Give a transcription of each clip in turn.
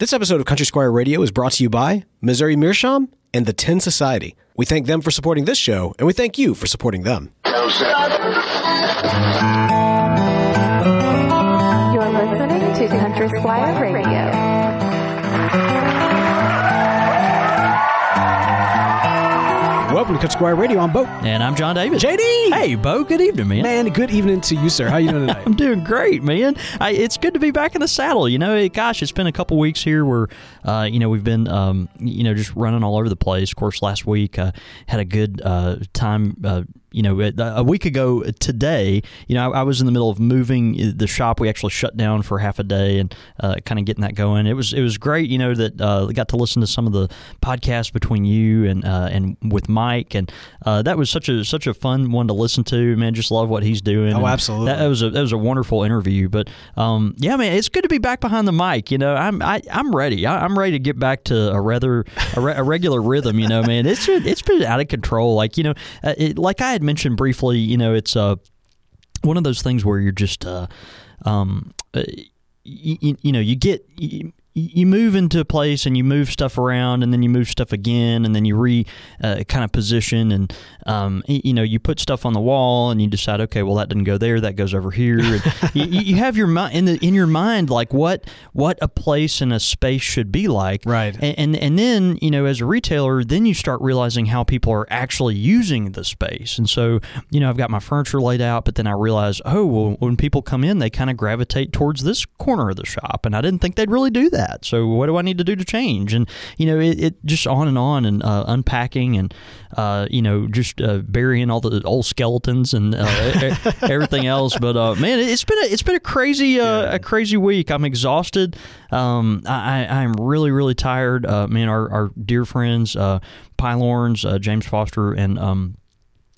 This episode of Country Squire Radio is brought to you by Missouri Meerschaum and the Tin Society. We thank them for supporting this show, and we thank you for supporting them. You're listening to Country Squire Radio. Country Squire Radio on Boat. And I'm John Davis. JD! Hey, Bo. Good evening, man. Man, good evening to you, sir. How you doing tonight? I'm doing great, man. I, it's good to be back in the saddle. You know, it, gosh, it's been a couple weeks here where, uh, you know, we've been, um, you know, just running all over the place. Of course, last week uh, had a good uh, time. Uh, you know, a week ago today, you know, I, I, was in the middle of moving the shop. We actually shut down for half a day and uh, kind of getting that going. It was it was great, you know, that uh, got to listen to some of the podcasts between you and uh, and with Mike, and uh, that was such a such a fun one to listen to. Man, just love what he's doing. Oh, absolutely. That, that, was a that was a wonderful interview. But um, yeah, man, it's good to be back behind the mic. You know, I'm I, am i am ready. I, am ready to get back to a rather a, re, a, regular rhythm. You know, man, it's it's been out of control. Like you know, uh, it, like I had mentioned briefly, you know, it's uh, one of those things where you're just, uh, um, uh, you, you, know, you get you move into a place and you move stuff around and then you move stuff again and then you re uh, kind of position and um, you know you put stuff on the wall and you decide okay well that didn't go there that goes over here. You, you, have your mind in the in your mind like what what a place and a space should be like. Right. And, and and then you know as a retailer then you start realizing how people are actually using the space. And so you know I've got my furniture laid out but then I realize oh well when people come in they kind of gravitate towards this corner of the shop. And I didn't think they'd really do that that. So what do I need to do to change? And you know, it, it just on and on and uh, unpacking and uh, you know just uh, burying all the old skeletons and uh, everything else. But uh, man, it's been a, it's been a crazy uh, yeah. a crazy week. I'm exhausted. Um, I, I'm really really tired. man, our, our dear friends, Pylorns, James Foster and um,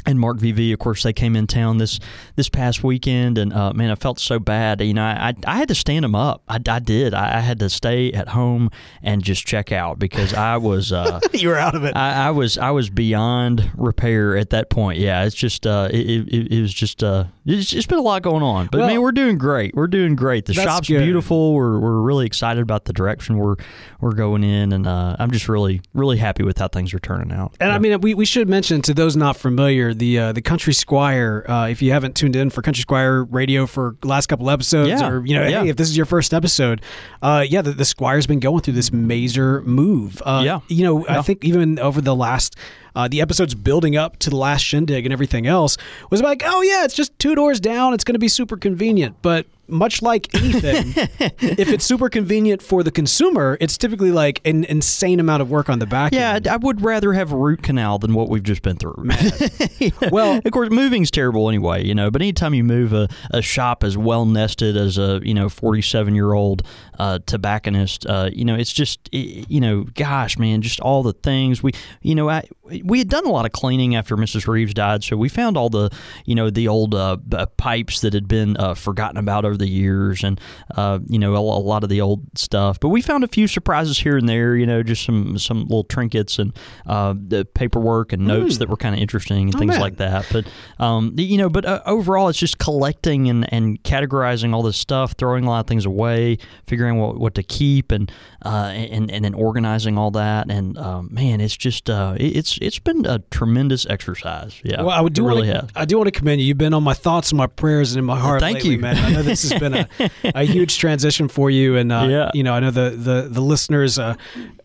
and Mark VV, of course, they came in town this this past weekend, and uh, man, I felt so bad. You know, I I had to stand them up. I, I did. I, I, had to stay at home and just check out because I was uh, you were out of it. I, I, was I was beyond repair at that point. Yeah, it's just uh, it, it, it, was just uh, it's just been a lot going on. But well, man, we're doing great. We're doing great. The shop's good. beautiful. We're we're really excited about the direction we're we're going in, and uh, I'm just really really happy with how things are turning out. And yeah. I mean, we we should mention to those not familiar the uh, the Country Squire. Uh, if you haven't tuned in for Country Squire Radio for last couple episodes, yeah. or you know, yeah. hey, if this is your first episode, uh, yeah, the, the, Squire's been going through this major move. Uh, yeah, you know, I think even over the last uh, the episodes building up to the last shindig and everything else was like, oh yeah, it's just two doors down. It's going to be super convenient. But much like anything, if it's super convenient for the consumer, it's typically like an insane amount of work on the back end. yeah, end. I would rather have a root canal than what we've just been through. yeah. Well, of course, moving's terrible anyway, you know. But anytime you move a, a shop as well nested as a you know forty seven year old uh, tobacconist, uh, you know, it's just you know, gosh, man, just all the things we you know, I we had done a lot of cleaning after Mrs. Reeves died, so we found all the you know the old uh, pipes that had been uh, forgotten about over the years, and uh, you know a, a, lot of the old stuff. But we found a few surprises here and there. You know, just some some little trinkets and uh, the paperwork and notes mm. that were kind of interesting and oh, things man. like that. But um, you know, but uh, overall, it's just collecting and, and categorizing all this stuff, throwing a lot of things away, figuring what what to keep, and uh, and and then organizing all that. And um, man, it's just uh, it's it's been a tremendous exercise. Yeah, well, I would do really want to I do want to commend you. You've been on my thoughts and my prayers and in my heart. Thank lately, you, man. I know this has been a, a huge transition for you, and uh, yeah. you know I know the the the listeners uh,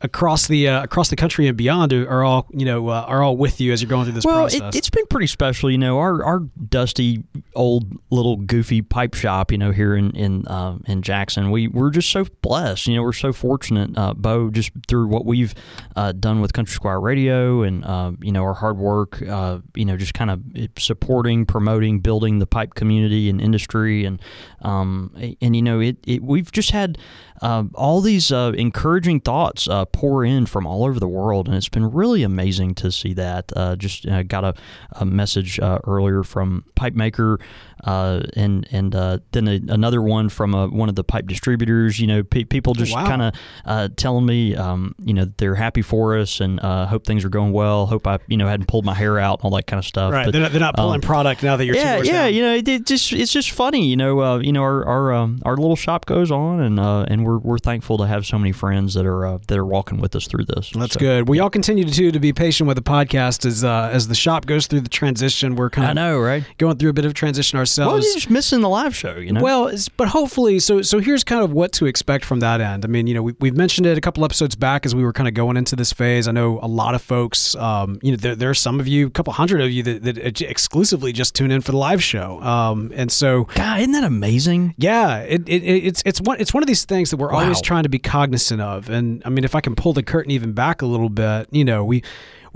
across the uh, across the country and beyond are all you know uh, are all with you as you're going through this well, process. Well, it, has been pretty special. You know, our our dusty old little goofy pipe shop. You know, here in in uh, in Jackson, we we're just so blessed. You know, we're so fortunate, uh, Bo, just through what we've uh, done with Country Squire Radio and uh, you know our hard work. you know, just kind of supporting, promoting, building the pipe community and industry, and um, and you know it, it we've just had uh, all these uh, encouraging thoughts uh, pour in from all over the world, and it's been really amazing to see that. Uh, just uh, got a, a message uh, earlier from pipe maker uh, and and uh, then a, another one from a, one of the pipe distributors. You know, pe- people just Wow. kind of uh, telling me, um, you know, they're happy for us and uh, hope things are going well. Hope I, you know, hadn't pulled my hair out, all that kind of stuff. Right. But, they're, not, they're not pulling um, product now that you're yeah, yeah, down. you know, it, it just it's just funny, you know. Uh, you know, our our um, our little shop goes on, and uh, and we're we're thankful to have so many friends that are uh, that are walking with us through this. That's So- good. We all continue to to be patient with the podcast as uh, as the shop goes through the transition. We're kind of I know, right? going through a bit of transition Well, ourselves. you're just missing the live show, you know. Well, it's, but hopefully, so so here's kind of what to expect from that end. I mean, you know, we, we've mentioned it a couple episodes back as we were kind of going into this phase. I know a lot of folks, um, you know, there, there are some of you, a couple hundred of you that, that exclusively just tune in for the live show, um, and so God, isn't that amazing? yeah, it, it, it's it's one it's one of these things that we're always trying to be cognizant of. And I mean, if I can pull the curtain even back a little bit, you know, we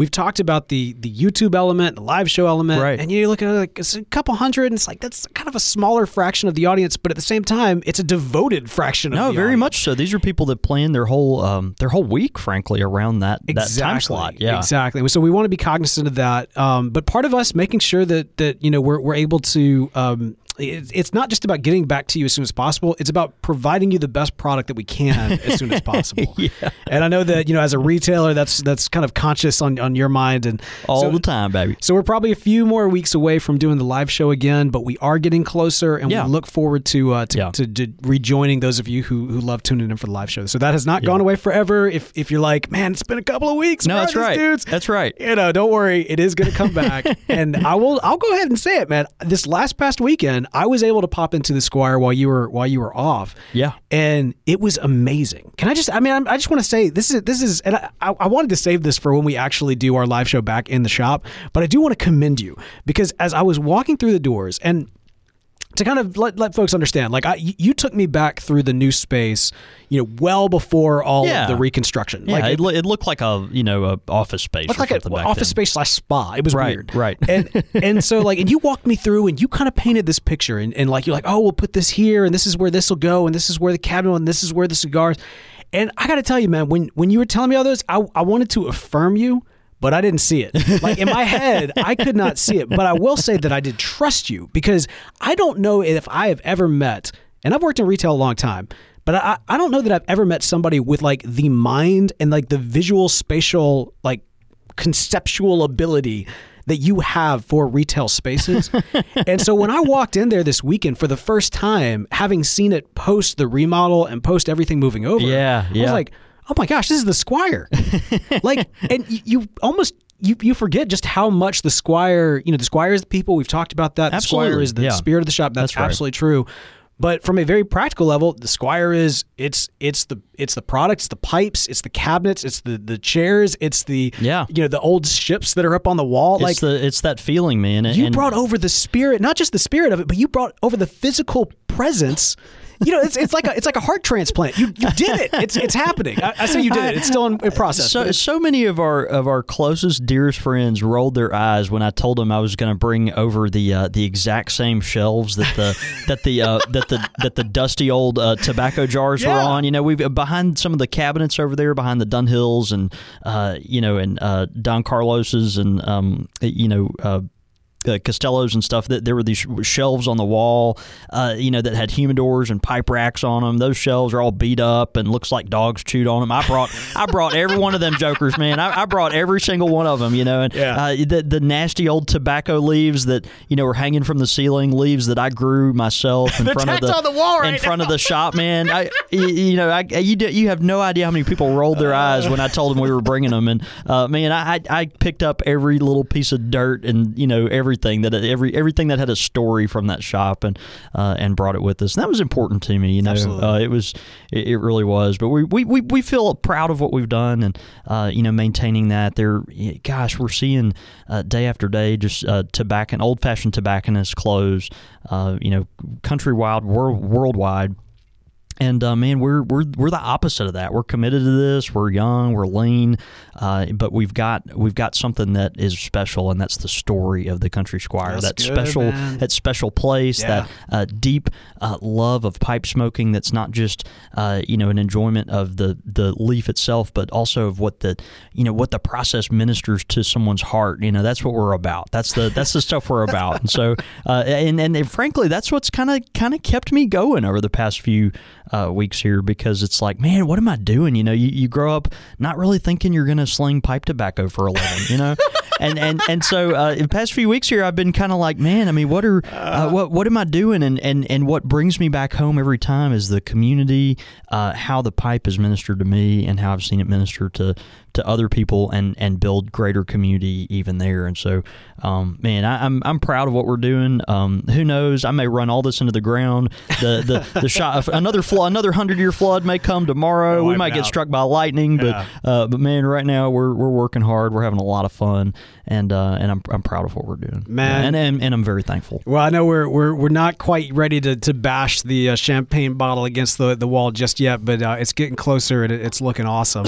we've talked about the the YouTube element, the live show element, Right. and you look at it like it's a couple hundred, and it's like that's kind of a smaller fraction of the audience, but at the same time, it's a devoted fraction. of No, very audience. much so. These are people that plan their whole um, their whole week, frankly, around that that time slot. Yeah, exactly. So we want to be cognizant of that. Um, but part of us making sure that that you know we're we're able to. Um, it's not just about getting back to you as soon as possible. It's about providing you the best product that we can as soon as possible. Yeah. And I know that you know as a retailer, that's that's kind of conscious on, on your mind and all so, the time, baby. So we're probably a few more weeks away from doing the live show again, but we are getting closer, and Yeah. we look forward to uh, to, Yeah. to, to rejoining those of you who, who love tuning in for the live show. So that has not gone away forever. If if you're like, man, it's been a couple of weeks. No, that's right. dudes? That's right. You know, don't worry, it is going to come back, and I will. I'll go ahead and say it, man. This last past weekend, I was able to pop into the Squire while you were while you were off. Yeah. and it was amazing. Can I just? I mean, I'm- I just want to say this is this is, and I, I I wanted to save this for when we actually do our live show back in the shop, but I do want to commend you because as I was walking through the doors and to kind of let, let folks understand, like I, you took me back through the new space, you know, well before all Yeah. of the reconstruction. Yeah, like it, loo- it looked like a you know a office space. looked like an office then. space slash spa. It was Right, weird, right. And and so like, and you walked me through, and you kind of painted this picture, and, and like you're like, oh, we'll put this here, and this is where this will go, and this is where the cabinet, and this is where the cigars. And I got to tell you, man, when when you were telling me all those, I I wanted to affirm you. But I didn't see it. Like in my head, I could not see it. But I will say that I did trust you because I don't know if I have ever met, and I've worked in retail a long time, but I, I don't know that I've ever met somebody with like the mind and like the visual spatial like conceptual ability that you have for retail spaces. and so when I walked in there this weekend for the first time, having seen it post the remodel and post everything moving over, Yeah, I was yeah. like, oh my gosh, this is the Squire. like, and you, you almost. You, you forget just how much the Squire, you know, the Squire is the people. We've talked about that. The Squire is the yeah. spirit of the shop. That's, That's right. absolutely true. But from a very practical level, the Squire is it's it's the it's the products, the pipes, it's the cabinets, it's the the chairs, it's the Yeah. you know the old ships that are up on the wall. It's like the it's that feeling, man. and- you brought over the spirit, not just the spirit of it, but you brought over the physical presence. You know, it's, it's like a it's like a heart transplant. You you did it. It's it's happening. I, I say you did it. It's still in, in process. So so many of our of our closest, dearest friends rolled their eyes when I told them I was going to bring over the uh, the exact same shelves that the that the uh, that the that the dusty old uh, tobacco jars were on. You know, we've behind some of the cabinets over there, behind the Dunhills and uh, you know and uh, Don Carlos's and um, you know. Uh, uh, Castello's and stuff that there were these shelves on the wall, uh, you know, that had humidors and pipe racks on them. Those shelves are all beat up and looks like dogs chewed on them. I brought, I brought every one of them jokers, man. I, I brought every single one of them, you know, and Yeah. uh, the the nasty old tobacco leaves that you know were hanging from the ceiling, leaves that I grew myself in front of the, on the wall in right front of the shop, man. I, you know, I, you do, you have no idea how many people rolled their eyes when I told them we were bringing them, and uh, man, I, I I picked up every little piece of dirt and you know everything that every everything that had a story from that shop and uh, and brought it with us. And that was important to me. You know, uh, it was it, it really was. But we, we, we, we feel proud of what we've done and uh, you know maintaining that. There, gosh, we're seeing uh, day after day just uh, tobacco, old fashioned tobacconists close. Uh, you know, countrywide, world, worldwide And uh, man, we're we're we're the opposite of that. We're committed to this. We're young. We're lean, uh, but we've got we've got something that is special, and that's the story of the Country Squire. That's that good, special man. that special place. Yeah. That uh, deep uh, love of pipe smoking. That's not just uh, you know an enjoyment of the the leaf itself, but also of what the you know what the process ministers to someone's heart. You know that's what we're about. That's the that's the stuff we're about. And so uh, and and frankly, that's what's kind of kind of kept me going over the past few uh, weeks here because it's like, man, what am I doing? You know, you, you grow up not really thinking you're going to sling pipe tobacco for a living, you know? and, and, and so uh, in the past few weeks here, I've been kind of like, man, I mean, what are, uh, what, what am I doing? And, and, and what brings me back home every time is the community, uh, how the pipe has ministered to me and how I've seen it minister to, to other people and, and build greater community even there. And so, um, man, I, I'm, I'm proud of what we're doing. Um, who knows? I may run all this into the ground. The, the, the shot, another flood, another hundred year flood may come tomorrow. we Wipe might get out. struck by lightning, but, Yeah. uh, but man, right now we're, we're working hard. We're having a lot of fun and, uh, and I'm, I'm proud of what we're doing. Man. Yeah, and, and, and I'm very thankful. Well, I know we're we're, we're not quite ready to, to bash the uh, champagne bottle against the, the wall just yet, but uh, it's getting closer and it's looking awesome.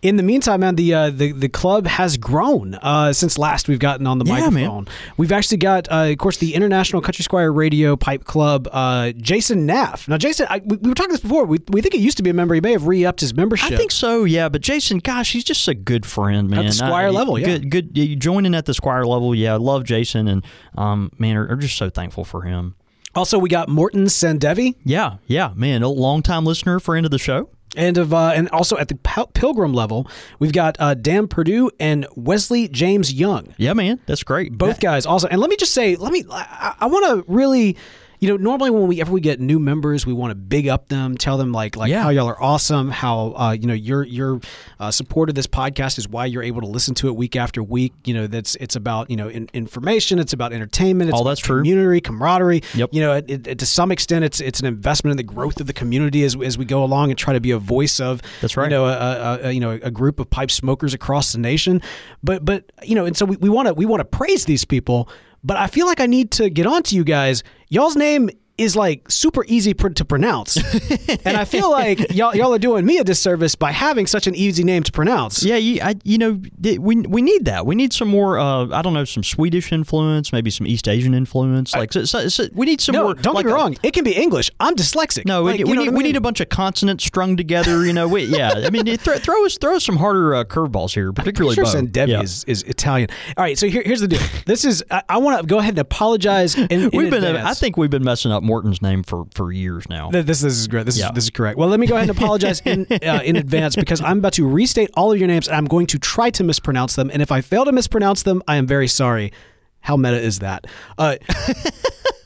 In the meantime, man, the uh, the the club has grown uh, since last we've gotten on the Yeah, man. microphone. We've actually got, uh, of course, the International Country Squire Radio Pipe Club. Uh, Jason Naff. Now, Jason, I, we, we were talking this before. We, we think he used to be a member. He may have re-upped his membership. I think so, yeah. But Jason, gosh, he's just a good friend, man. the Squire I- level, yeah. Good, good. You joining at the Squire level, yeah. I love Jason, and um, man, are, are just so thankful for him. Also, we got Morton Sandevi. Yeah, yeah, man, a longtime listener, friend of the show. And of uh, and also at the Pilgrim level, we've got uh, Dan Purdue and Wesley James Young. Yeah, man, that's great. Both guys also. And let me just say, let me. I, I want to really. You know, normally when we ever we get new members, we want to big up them, tell them like like Yeah. how y'all are awesome, how uh, you know your your uh, support of this podcast is why you're able to listen to it week after week. You know, that's it's about you know in, information, it's about entertainment, it's All that's true. community, camaraderie. Yep. You know, it, it, to some extent, it's it's an investment in the growth of the community as, as we go along and try to be a voice of That's right. You know, a, a, a you know a group of pipe smokers across the nation. But but you know, and so we we want to we want to praise these people. But I feel like I need to get on to you guys. Y'all's name is like super easy pr- to pronounce, and I feel like y'all y'all are doing me a disservice by having such an easy name to pronounce. Yeah, you, I, you know, we we need that. We need some more. Uh, I don't know, some Swedish influence, maybe some East Asian influence. Like, so, so, so we need some No, more. don't like get me a- wrong. It can be English. I'm dyslexic. No, Like, we, we need I we need a bunch of consonants strung together. You know, we, yeah. I mean, it- throw, us throw us some harder uh, curveballs here, particularly sure. Sandevi Yeah. is, is Italian. All right, so here, here's the deal. This is I, I want to go ahead and apologize. In, in We've been. advance. I think we've been messing up Morton's name for, for years now. This, this is great. This Yeah. is this is correct. Well, let me go ahead and apologize in uh, in advance because I'm about to restate all of your names and I'm going to try to mispronounce them. And if I fail to mispronounce them, I am very sorry. How meta is that? Uh,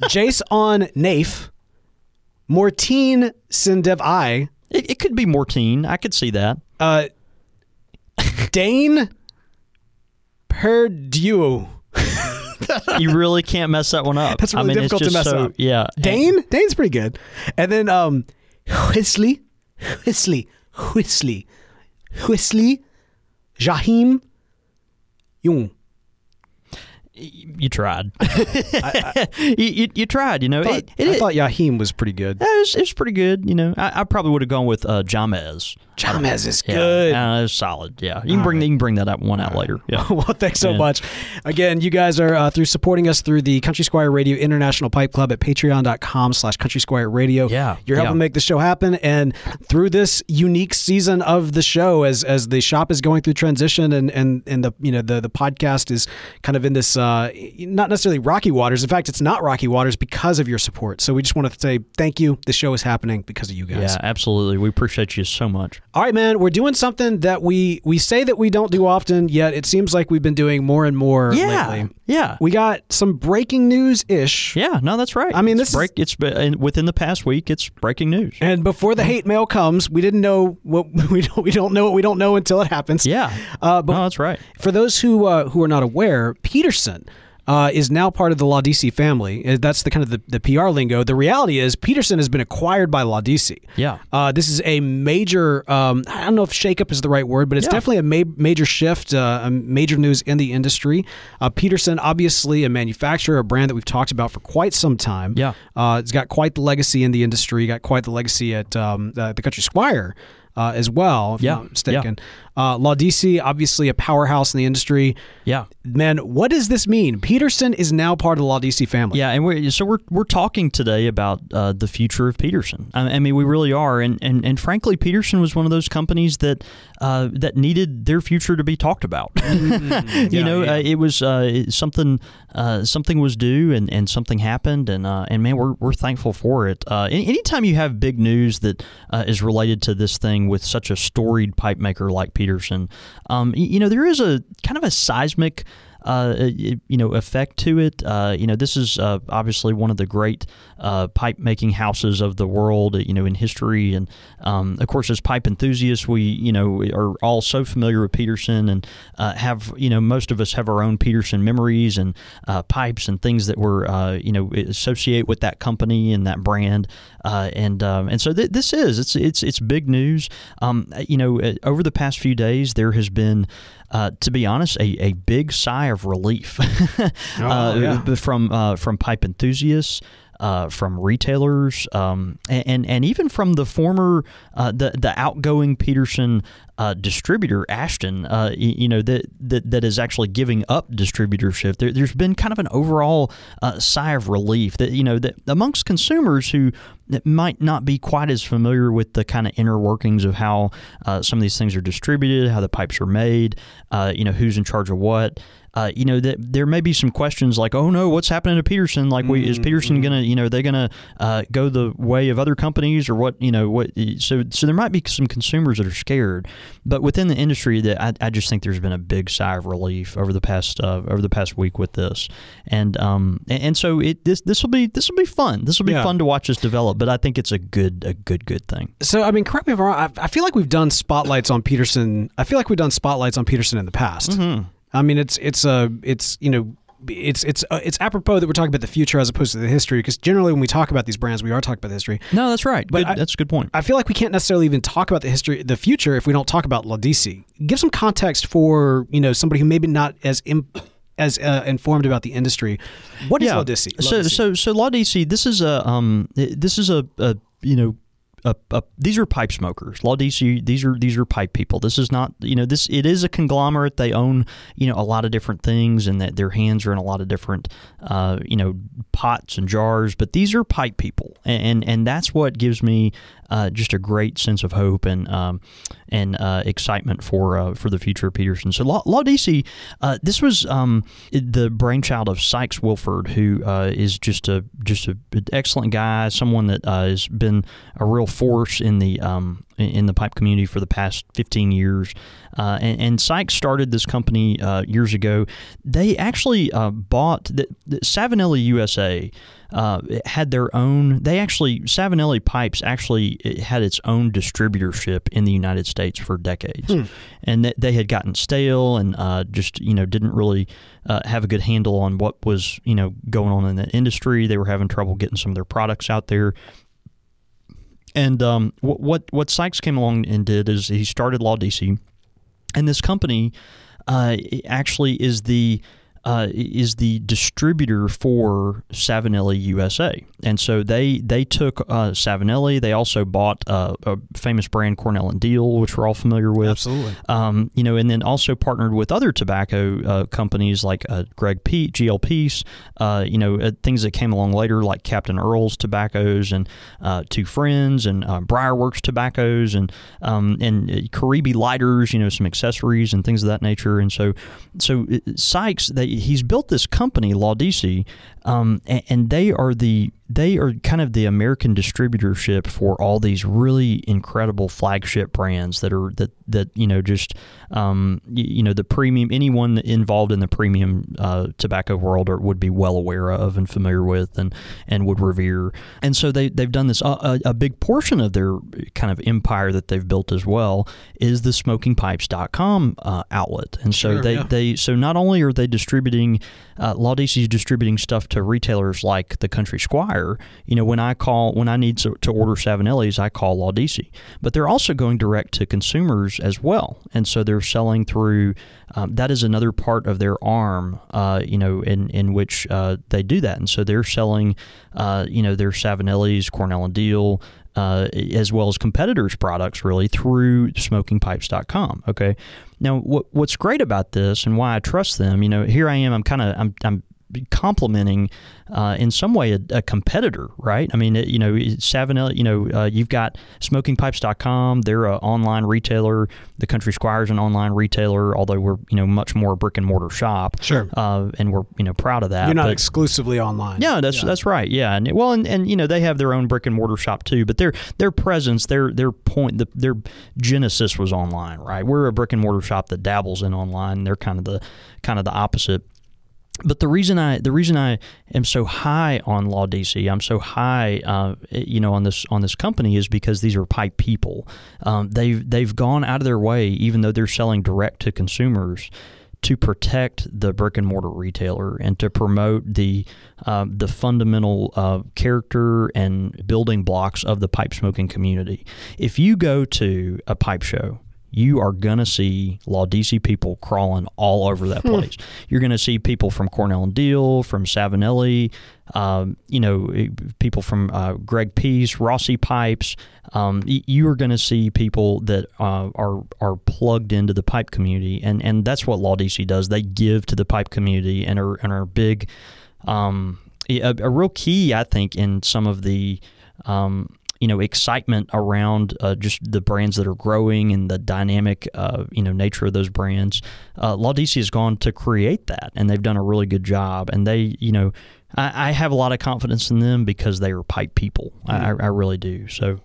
Jace on Nafe, Mortine Sindev I, It, it could be Mortine. I could see that. uh, Dane Perdue. You really can't mess that one up. That's really I mean, difficult it's to mess so, up. Yeah, Dane? Dane's pretty good. And then um Whistly, Whistly, Whistly, Whistly, Jahim, Jung. You tried. you, you, you tried. You know, it, it, I thought Yahim was pretty good. it was, it was pretty good. You know, I, I probably would have gone with uh, Jamez. Jamez is Yeah, good. uh, it was solid. Yeah, you can bring you can bring that up one out later. Yeah. well, thanks so Yeah. much. Again, you guys are uh, through supporting us through the Country Squire Radio International Pipe Club at patreon.com slash Country Squire Radio. Yeah, You're helping yeah. make the show happen. And through this unique season of the show, as as the shop is going through transition and, and, and the you know the, the podcast is kind of in this uh, not necessarily rocky waters. In fact, it's not rocky waters because of your support. So we just want to say thank you. The show is happening because of you guys. Yeah, absolutely. We appreciate you so much. All right, man. We're doing something that we we say that we don't do often, yet it seems like we've been doing more and more Yeah, lately. yeah, We got some breaking news ish. yeah. No, that's right. I mean, it's this is- break. It's been, within the past week. It's breaking news. And before the hate mail comes, we didn't know what we don't we don't know what we don't know until it happens. Yeah. Uh, but no, that's right. for those who uh, who are not aware, Peterson. Uh, is now part of the Laudisi family. Uh, That's the kind of the, the PR lingo. The reality is Peterson has been acquired by Laudisi. Yeah. Uh, this is a major, um, I don't know if shakeup is the right word, but it's Yeah. definitely a ma- major shift, uh, a major news in the industry. Uh, Peterson, obviously a manufacturer, a brand that we've talked about for quite some time. Yeah. Uh, it's got quite the legacy in the industry, got quite the legacy at um, the, Country Squire. Uh, as well, if Yeah. I'm not mistaken. Uh, Laudisi, obviously a powerhouse in the industry. Yeah. Man, what does this mean? Peterson is now part of the Laudisi family. Yeah, and we're so we're we're talking today about uh, the future of Peterson. I, I mean, we really are, and, and and frankly, Peterson was one of those companies that uh, that needed their future to be talked about. you Yeah, know, yeah. Uh, it was uh, something uh, something was due, and, and something happened, and uh, and man, we're we're thankful for it. Uh, anytime you have big news that uh, is related to this thing with such a storied pipe maker like Peterson, um, you know, there is a kind of a seismic uh, you know effect to it. Uh, you know, this is uh, obviously one of the great uh, pipe making houses of the world. You know, in history, and um, of course, as pipe enthusiasts, we you know are all so familiar with Peterson and uh, have you know most of us have our own Peterson memories and pipes and things that were you know associate with that company and that brand. And um, and so th- this is it's it's it's big news. Um, you know, over the past few days, there has been. Uh, to be honest, a, a big sigh of relief uh, yeah. from uh, from pipe enthusiasts, uh, from retailers, um, and, and even from the former uh, the the outgoing Peterson uh, distributor Ashton. Uh, you know that, that that is actually giving up distributorship. There, there's been kind of an overall uh, sigh of relief that you know that amongst consumers who might not be quite as familiar with the kind of inner workings of how uh, some of these things are distributed, how the pipes are made, uh, you know, who's in charge of what. Uh, you know that there may be some questions like, oh no, what's happening to Peterson? Like, we, is Peterson gonna, you know, they're gonna uh, go the way of other companies or what? You know, what? So, so there might be some consumers that are scared, but within the industry, that I, I just think there's been a big sigh of relief over the past uh, over the past week with this, and um and, and so it this this will be this will be fun. This will be Yeah. fun to watch this develop, but I think it's a good a good good thing. So I mean, correct me if I'm wrong. I, I feel like we've done spotlights on Peterson. I feel like we've done spotlights on Peterson in the past. Mm-hmm. I mean, it's it's a it's you know. It's it's uh, it's apropos that we're talking about the future as opposed to the history because generally when we talk about these brands we are talking about the history. No, that's right. But Good- I- that's a good point. I feel like we can't necessarily even talk about the history, the future, if we don't talk about Laudisi. Give some context for you know somebody who maybe not as Im- as uh, informed about the industry. What is? So Laudisi. so so Laudisi, this is a um this is a, a you know a, a, these are pipe smokers. Laudisi, these are these are pipe people. This is not you know this it is a conglomerate. They own you know a lot of different things, and that their hands are in a lot of different uh, you know pots and jars. But these are pipe people, and and, and that's what gives me uh, just a great sense of hope and um, and uh, excitement for uh, for the future of Peterson. So Laudisi, uh, this was um, the brainchild of Sykes Wilford, who uh, is just a just a, an excellent guy, someone that has been a real force in the um, in the pipe community for the past 15 years. Uh, and, and Sykes started this company uh, years ago. They actually uh, bought the, the Savinelli USA uh, had their own. They actually Savinelli Pipes actually it had its own distributorship in the United States for decades, and th- they had gotten stale and uh, just you know didn't really uh, have a good handle on what was you know going on in the industry. They were having trouble getting some of their products out there. And um, what, what what Sykes came along and did is he started Laudisi, and this company uh, actually is the uh, is the distributor for Savinelli USA, and so they they took uh, Savinelli. They also bought uh, a famous brand Cornell and Diehl, which we're all familiar with. Absolutely. Um, you know, and then also partnered with other tobacco uh, companies like uh, Greg Pease, GL Pease, uh, you know, uh, things that came along later like Captain Earle's Tobaccos and uh, Two Friends and uh, Briarworks Tobaccos and um, and Caribe lighters, you know, some accessories and things of that nature. And so, so Sykes, they, he's built this company, Laudisi, um, and, and they are the they are kind of the American distributorship for all these really incredible flagship brands that are that that you know just um, you, you, know the premium anyone involved in the premium uh, tobacco world or would be well aware of and familiar with and and would revere and so they they've done this uh, a, a big portion of their kind of empire that they've built as well is the smokingpipes.com uh, outlet and so sure, they yeah. they so not only are they distributing uh, DC is distributing stuff to retailers like the Country Squire. You know, when I call when I need to, to order Savinelli's, I call DC. But they're also going direct to consumers as well, and so they're selling through. Um, that is another part of their arm, uh, you know, in in which uh, they do that, and so they're selling, uh, you know, their Savinelli's, Cornell and Diehl, uh, as well as competitors' products really through smokingpipes.com. Okay. Now, what, what's great about this and why I trust them, you know, here I am, I'm kind of, I'm, I'm complimenting uh, in some way a, a, competitor, right? I mean, it, you know, Savinelli, you know, uh, you've got smokingpipes.com. They're an online retailer. The Country Squire is an online retailer, although we're, you know, much more a brick and mortar shop. Sure. Uh, and we're, you know, proud of that. You're not but, exclusively online. Yeah, that's yeah. that's right. Yeah. And well, and, and, you know, they have their own brick and mortar shop too, but their their presence, their their point, the, their genesis was online, right? We're a brick and mortar shop that dabbles in online. They're kind of the kind of the opposite but the reason I the reason I am so high on Laudisi, I'm so high, uh, you know, on this on this company is because these are pipe people. Um, they've they've gone out of their way, even though they're selling direct to consumers, to protect the brick and mortar retailer and to promote the uh, the fundamental uh, character and building blocks of the pipe smoking community. If you go to a pipe show you are going to see Laudisi people crawling all over that hmm. place. You're going to see people from Cornell and Diehl, from Savinelli, um, you know, eh, people from uh, Greg Pease, Rossi Pipes. Um, you are going to see people that uh, are are plugged into the pipe community, and, and that's what Laudisi does. They give to the pipe community and are and are big. Um, a, a, real key, I think, in some of the um, you know excitement around uh, just the brands that are growing and the dynamic uh, you know nature of those brands. Uh, DC has gone to create that, and they've done a really good job. And they, you know, I, I have a lot of confidence in them because they are pipe people. Mm-hmm. I, I really do. So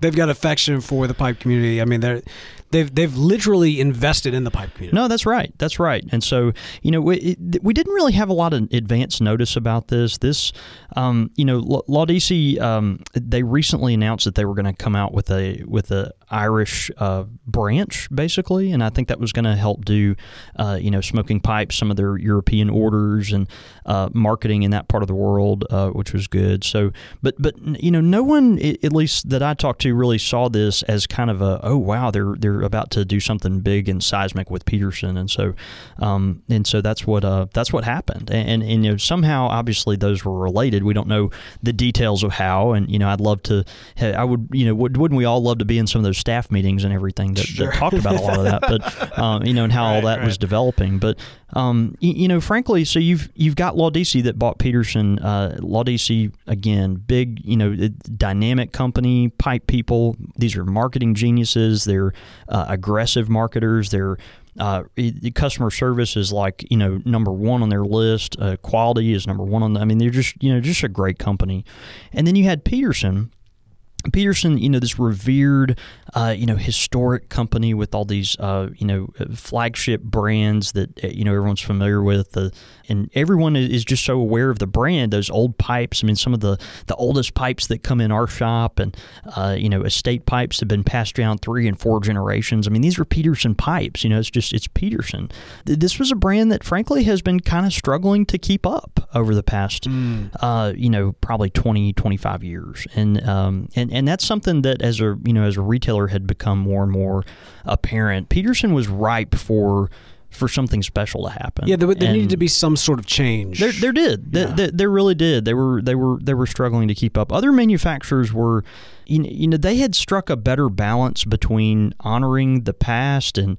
they've got affection for the pipe community. I mean, they're they've they've literally invested in the pipe community. No, that's right. That's right. And so you know we, it, we didn't really have a lot of advance notice about this. This um, you know DC um, they recently announced that they were going to come out with a with a Irish uh, branch basically, and I think that was going to help do uh, you know smoking pipes some of their European orders and uh, marketing in that part of the world, uh, which was good. So, but but you know no one at least that I talked to really saw this as kind of a oh wow they're they're they're about to do something big and seismic with Peterson, and so um, and so that's what uh, that's what happened. And, and, and you know somehow obviously those were related. We don't know the details of how, and you know I'd love to. I would you know wouldn't we all love to be in some of those staff meetings and everything that, sure. that talked about a lot of that, but um, you know and how right, all that right. was developing. But um, you, you, know frankly, so you've you've got Law that bought Peterson. Uh, again, big you know dynamic company, pipe people. These are marketing geniuses. They're uh, aggressive marketers. They're uh, customer service is like you know number one on their list. Uh, quality is number one on. The, I mean, they're just you know just a great company. And then you had Peterson, Peterson, you know, this revered, uh, you know, historic company with all these, uh, you know, flagship brands that uh, you know everyone's familiar with, uh, and everyone is just so aware of the brand. Those old pipes. I mean, some of the the oldest pipes that come in our shop, and uh, you know, estate pipes have been passed down three and four generations. I mean, these are Peterson pipes. You know, it's just it's Peterson. This was a brand that, frankly, has been kind of struggling to keep up over the past, mm. you know, probably 20, 25 years, and um, and and that's something that as a you know as a retailer had become more and more apparent. Peterson was ripe for for something special to happen. Yeah, there, there needed to be some sort of change. There, there did. Yeah. There, there, really did. They were they were they were struggling to keep up. Other manufacturers were you know, you know they had struck a better balance between honoring the past and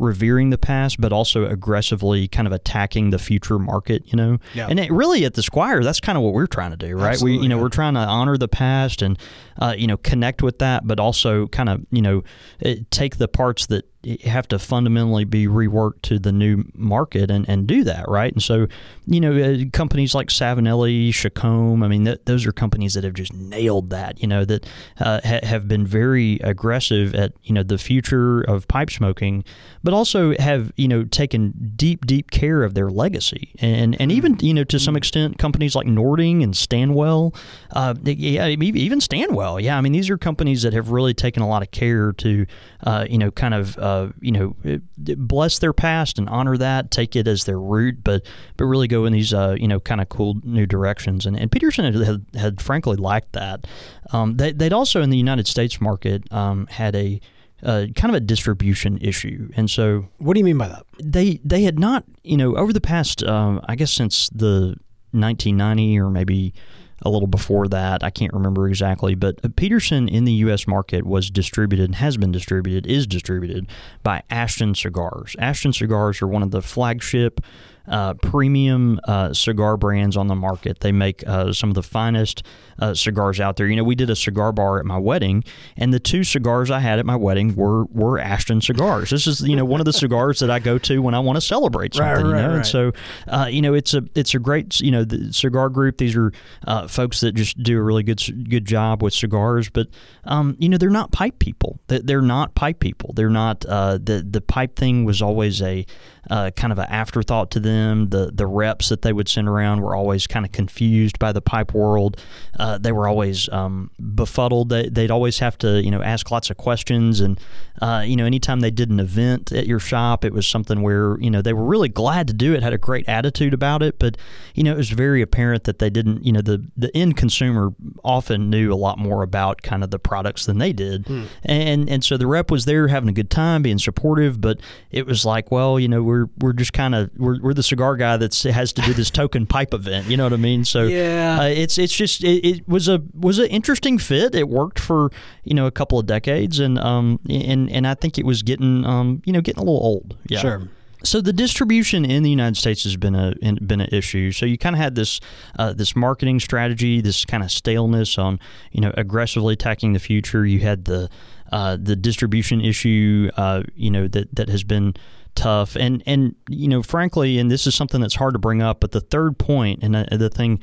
revering the past, but also aggressively kind of attacking the future market, you know? Yeah. And it, really at the Squire, that's kind of what we're trying to do, right? Absolutely, we, you know, yeah. we're trying to honor the past and, uh, you know, connect with that, but also kind of, you know, eh, take the parts that have to fundamentally be reworked to the new market and, and do that, right? And so, you know, uh, companies like Savinelli, Chacom, I mean, th- those are companies that have just nailed that, you know, that uh, ha- have been very aggressive at, you know, the future of pipe smoking, but also have, you know, taken deep, deep care of their legacy. And, and even, you know, to some extent, companies like Nording and Stanwell, uh, yeah, even Stanwell, yeah, I mean, these are companies that have really taken a lot of care to, uh, you know, kind of, uh, you know, bless their past and honor that, take it as their root, but but really go in these, uh, you know, kind of cool new directions. And, and Peterson had, had, had frankly liked that. Um, they, would also in the United States market um, had a uh, kind of a distribution issue, and so what do you mean by that? They they had not, you know, over the past, um, I guess since the 1990 or maybe a little before that. I can't remember exactly, but Peterson in the U.S. market was distributed, has been distributed, is distributed by Ashton Cigars. Ashton Cigars are one of the flagship uh, premium uh, cigar brands on the market. They make uh, some of the finest uh, cigars out there. You know, we did a cigar bar at my wedding, and the two cigars I had at my wedding were were Ashton cigars. This is you know one of the cigars that I go to when I want to celebrate something. Right, right, you know, right. and so uh, you know it's a it's a great you know the cigar group. These are uh, folks that just do a really good good job with cigars, but um, you know they're not pipe people. They- They're not pipe people. They're not the the pipe thing was always a uh, kind of an afterthought to them. The the reps that they would send around were always kind of confused by the pipe world. Uh, they were always um, befuddled. They, they'd always have to you know ask lots of questions, and uh, you know anytime they did an event at your shop, it was something where you know they were really glad to do it, had a great attitude about it, but you know it was very apparent that they didn't. You know the the end consumer often knew a lot more about kind of the products than they did, and and so the rep was there having a good time, being supportive, but it was like, well, you know, we're we're just kind of we're, we're the cigar guy that has to do this token pipe event. You know what I mean? So Yeah. uh, it's it's just it, it was a was an interesting fit. It worked for you know a couple of decades, and um and and I think it was getting um you know getting a little old. Yeah. Sure. So the distribution in the United States has been a been an issue. So you kind of had this uh, this marketing strategy, this kind of staleness on you know aggressively attacking the future. You had the uh, the distribution issue, uh, you know that that has been tough, and and you know frankly, and this is something that's hard to bring up. But the third point, and uh, the thing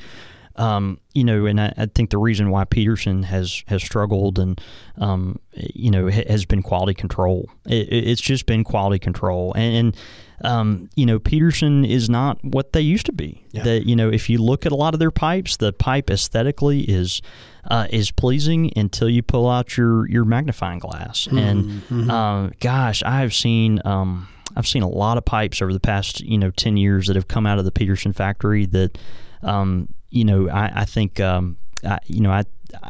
um, you know, and I, I think the reason why Peterson has has struggled and um, you know ha- has been quality control. It, it- it's just been quality control, and, and um, you know Peterson is not what they used to be. Yeah. That you know, if you look at a lot of their pipes, the pipe aesthetically is uh, is pleasing until you pull out your your magnifying glass. And um, gosh, I have seen. Um, I've seen a lot of pipes over the past, you know, ten years that have come out of the Peterson factory that, um, you know, I, I think, um, I, you know, I, I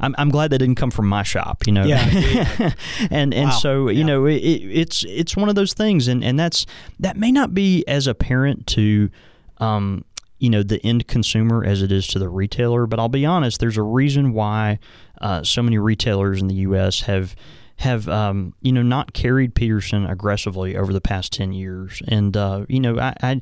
I'm, I'm glad they didn't come from my shop, you know. Yeah, yeah. and and Wow. so you Yeah. know, it, it, it's it's one of those things, and and that's that may not be as apparent to. Um, you know the end consumer as it is to the retailer, but I'll be honest. There's a reason why uh, so many retailers in the U.S. have have um, you know not carried Peterson aggressively over the past ten years, and uh, you know I, I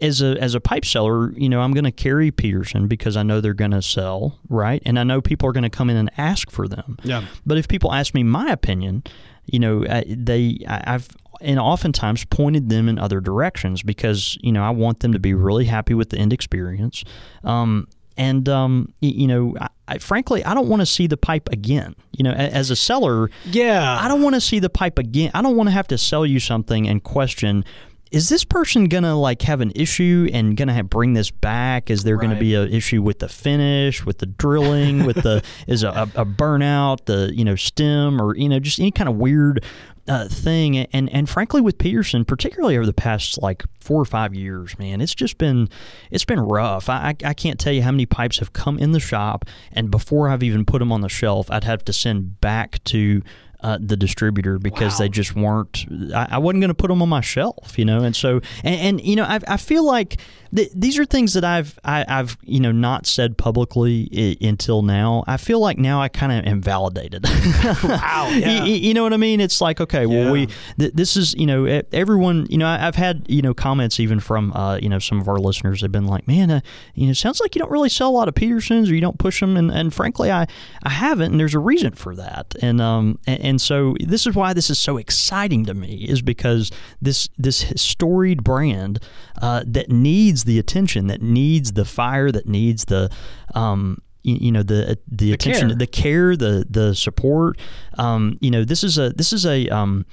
as a as a pipe seller, you know I'm going to carry Peterson because I know they're going to sell right, and I know people are going to come in and ask for them. Yeah. But if people ask me my opinion, you know, I- they I- I've and oftentimes pointed them in other directions because you know I want them to be really happy with the end experience. Um, and um, you know, I, frankly, I don't want to see the pipe again. You know, as a seller, Yeah. I don't want to see the pipe again. I don't want to have to sell you something and question. Is this person gonna like have an issue and gonna have, bring this back? Is there gonna be an issue with the finish, with the drilling, with the is a, a burnout, the you know stem, or you know just any kind of weird uh, thing? And and frankly, with Peterson, particularly over the past like four or five years, man, it's just been it's been rough. I I, can't tell you how many pipes have come in the shop, and before I've even put them on the shelf, I'd have to send back to uh, the distributor because Wow. they just weren't. I, I wasn't going to put them on my shelf, you know. And so, and, and you know, I, I feel like th- these are things that I've I, I've you know not said publicly I- until now. I feel like now I kind of am validated. wow. Yeah. you, you know what I mean? It's like okay, well Yeah. we th- this is you know everyone you know I, I've had you know comments even from uh, you know some of our listeners have been like, man, uh, you know, it sounds like you don't really sell a lot of Petersons or you don't push them, and, and frankly, I I haven't, and there's a reason for that, and um and, and so this is why this is so exciting to me is because this this storied brand uh, that needs the attention, that needs the fire, that needs the um you, know the the, attention, care. the care, the the support. Um, you know, this is a this is a um,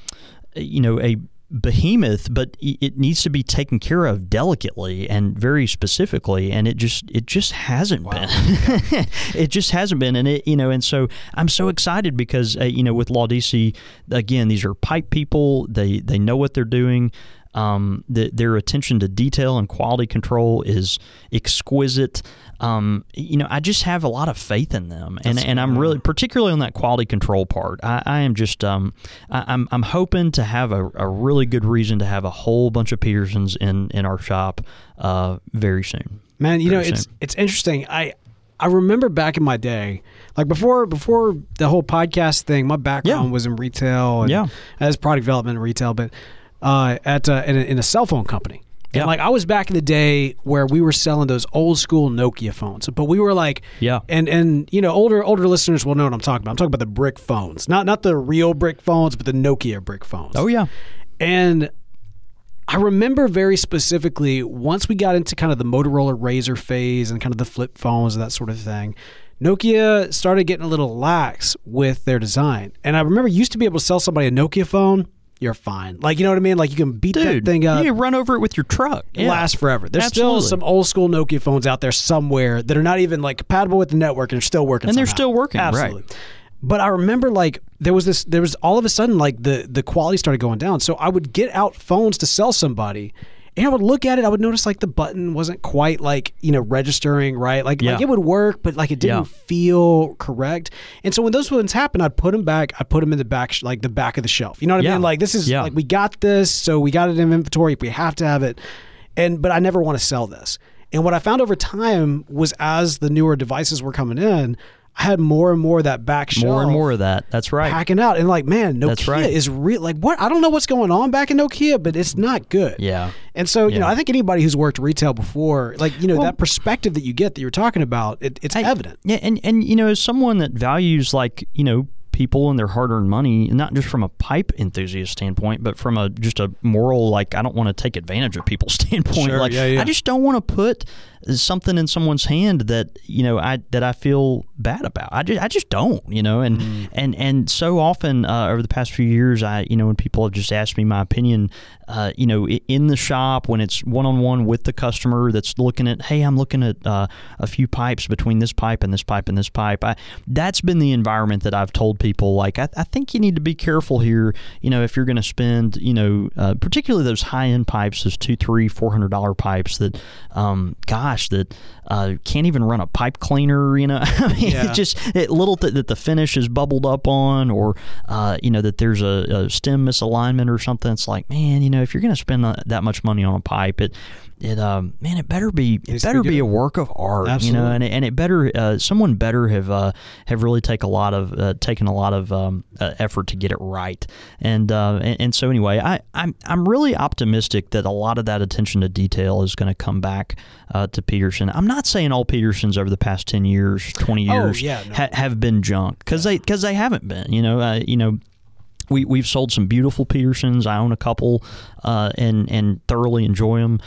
you know a behemoth, but it needs to be taken care of delicately and very specifically, and it just it just hasn't been. it just hasn't been, and it you know, and so I'm so excited because uh, you know with DC again, these are pipe people. They they know what they're doing. Um, the, their attention to detail and quality control is exquisite. Um, you know, I just have a lot of faith in them, and and I'm really particularly on that quality control part. I, I am just um, I, I'm I'm hoping to have a, a really good reason to have a whole bunch of Petersons in in our shop uh, very soon. Man, you know, Very it's it's interesting. I I remember back in my day, like before before the whole podcast thing, my background Yeah. was in retail and Yeah. as product development and retail, but uh, at uh, in, a, in a cell phone company. And Yeah. like I was back in the day where we were selling those old school Nokia phones, but we were like, Yeah. and and you know older older listeners will know what I'm talking about. I'm talking about the brick phones, not not the real brick phones, but the Nokia brick phones. Oh yeah, And I remember very specifically once we got into kind of the Motorola Razr phase and kind of the flip phones and that sort of thing, Nokia started getting a little lax with their design. And I remember used to be able to sell somebody a Nokia phone, you're fine. Like, you know what I mean? Like, you can beat dude, that thing up. you run over it with your truck. It Yeah. lasts forever. There's Absolutely. still some old school Nokia phones out there somewhere that are not even like compatible with the network and are still working. And they're still working, right. Absolutely. But I remember like there was this there was all of a sudden like the the quality started going down. So I would get out phones to sell somebody and I would look at it, I would notice like the button wasn't quite like, you know, registering, right? Like, like it would work, but like it didn't Yeah. feel correct. And so when those ones happen, I'd put them back, I'd put them in the back, sh- like the back of the shelf. You know what I mean? Like this is Yeah. like we got this, so we got it in inventory. If we have to have it, and but I never want to sell this. And what I found over time was as the newer devices were coming in, I had more and more of that back shelf. more and more of that. That's right. Packing out and like, man, Nokia That's right. is real. Like, what? I don't know what's going on back in Nokia, but it's not good. Yeah. And so, you know, I think anybody who's worked retail before, like, you know, Well- that perspective that you get that you're talking about, it, it's evident. Yeah, and and you know, as someone that values like you know people and their hard-earned money, not just from a pipe enthusiast standpoint, but from a just a moral like I don't want to take advantage of people's standpoint. Sure, like yeah, yeah. I just don't want to put something in someone's hand that you know I that I feel bad about. I just I just don't, you know, and Mm-hmm. and and so often uh, over the past few years, I you know when people have just asked me my opinion, uh, you know, in the shop when it's one on one with the customer that's looking at, hey, I'm looking at uh, a few pipes between this pipe and this pipe and this pipe. I, that's been the environment that I've told people like I, I think you need to be careful here. You know, if you're going to spend, you know, uh, particularly those high end pipes, those two, three, four hundred dollar pipes that, um, gosh, that uh, can't even run a pipe cleaner. You know, I mean, Yeah. it just it little th- that the finish is bubbled up on, or uh, you know that there's a, a stem misalignment or something. It's like, man, you know, if you're going to spend that much money on a pipe, it it um man, it better be it to better be a work of art, you know, and it, and it better uh, someone better have uh, have really take a lot of uh, taken a lot of um, uh, effort to get it right, and, uh, and and so anyway, I I'm I'm really optimistic that a lot of that attention to detail is going to come back uh, to Peterson. I'm not saying all Petersons over the past ten years, 20 years yeah, no. ha- have been junk because they because they haven't been. You know, uh, you know. We, we've sold some beautiful Petersons. I own a couple, uh, and and thoroughly enjoy them.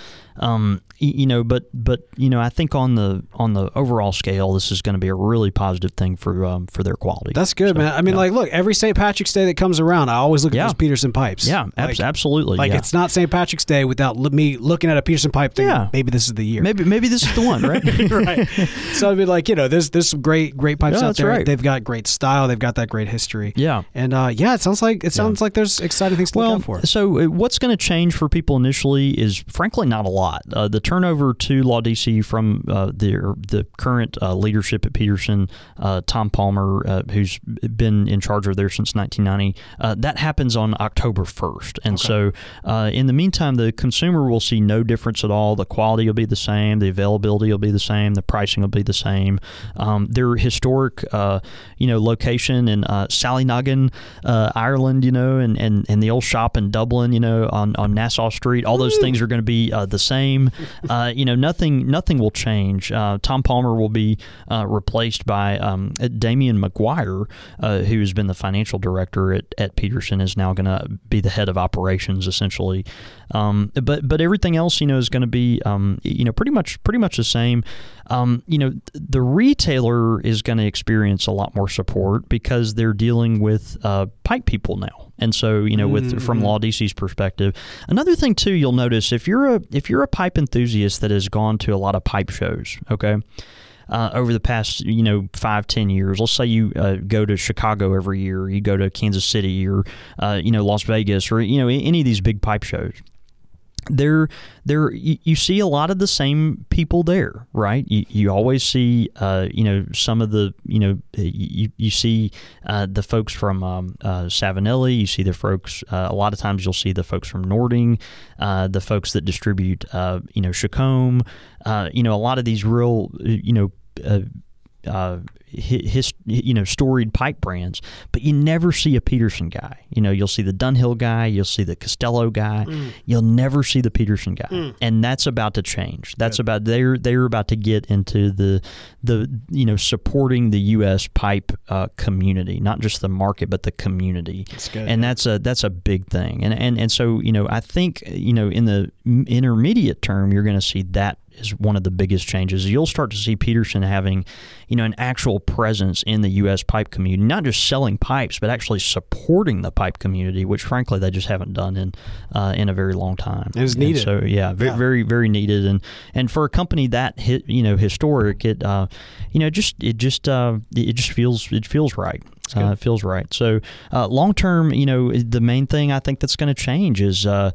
Um, you know, but but you know, I think on the on the overall scale, this is going to be a really positive thing for um, for their quality. That's good, So, man. I mean, yeah. like, look, every St. Patrick's Day that comes around, I always look at Yeah. those Peterson pipes. yeah, ab- Like, absolutely. like yeah. it's not St. Patrick's Day without l- me looking at a Peterson pipe thinking, Yeah. maybe this is the year. maybe maybe this is the one, right? right. So I mean, like you know, there's there's some great great pipes out there. right. They've got great style. They've got that great history. Yeah. And uh, yeah, it sounds like it sounds like there's exciting things to Well, look out for. so uh, what's going to change for people initially is frankly not a lot. Lot. Uh, the turnover to Laudisi from uh, the the current uh, leadership at Peterson, uh, Tom Palmer, uh, who's been in charge of there since 1990, uh, that happens on October 1st. And okay. so, in the meantime, the consumer will see no difference at all. The quality will be the same, the availability will be the same, the pricing will be the same. Um, their historic, you know, location in Sallynoggin, Ireland, you know, and, and, and the old shop in Dublin, you know, on, on Nassau Street, all those things are going to be the same. You know, nothing nothing will change. Tom Palmer will be uh, replaced by um, Damien McGuire, uh, who's been the financial director at, at Peterson, is now going to be the head of operations essentially. Um, but but everything else, you know, is going to be um, you know pretty much pretty much the same. Um, you know, the retailer is going to experience a lot more support because they're dealing with uh, pipe people now. And so, you know, with mm-hmm. from Laudisi's perspective, another thing too, you'll notice if you're a if you're a pipe enthusiast that has gone to a lot of pipe shows, okay, uh, over the past you know five ten years. Let's say you uh, go to Chicago every year, you go to Kansas City or uh, you know Las Vegas or you know any of these big pipe shows there there you, see a lot of the same people there right? You, you always see uh, you know some of the you know you, you see uh, the folks from um, uh, Savinelli. You see the folks uh, a lot of times you'll see the folks from Nording uh, the folks that distribute uh, you know Chacom you know a lot of these real you know uh, his, you know storied pipe brands, but you never see a Peterson guy. You know, you'll see the Dunhill guy, you'll see the Castello guy, mm. you'll never see the Peterson guy, mm. and that's about to change. That's about they're they're about to get into the the you know supporting the U.S. pipe uh, community, not just the market but the community, that's good, and that's a that's a big thing. And and and so you know I think you know in the intermediate term you're going to see that is one of the biggest changes. You'll start to see Peterson having, you know, an actual presence in the U.S. pipe community, not just selling pipes, but actually supporting the pipe community, which frankly they just haven't done in uh, in a very long time. It is needed. And so yeah, very, yeah. very very needed, and and for a company that hit, you know historic, it uh, you know just it just uh, it just feels it feels right. Uh, it feels right. So uh, long term, you know, the main thing I think that's going to change is uh,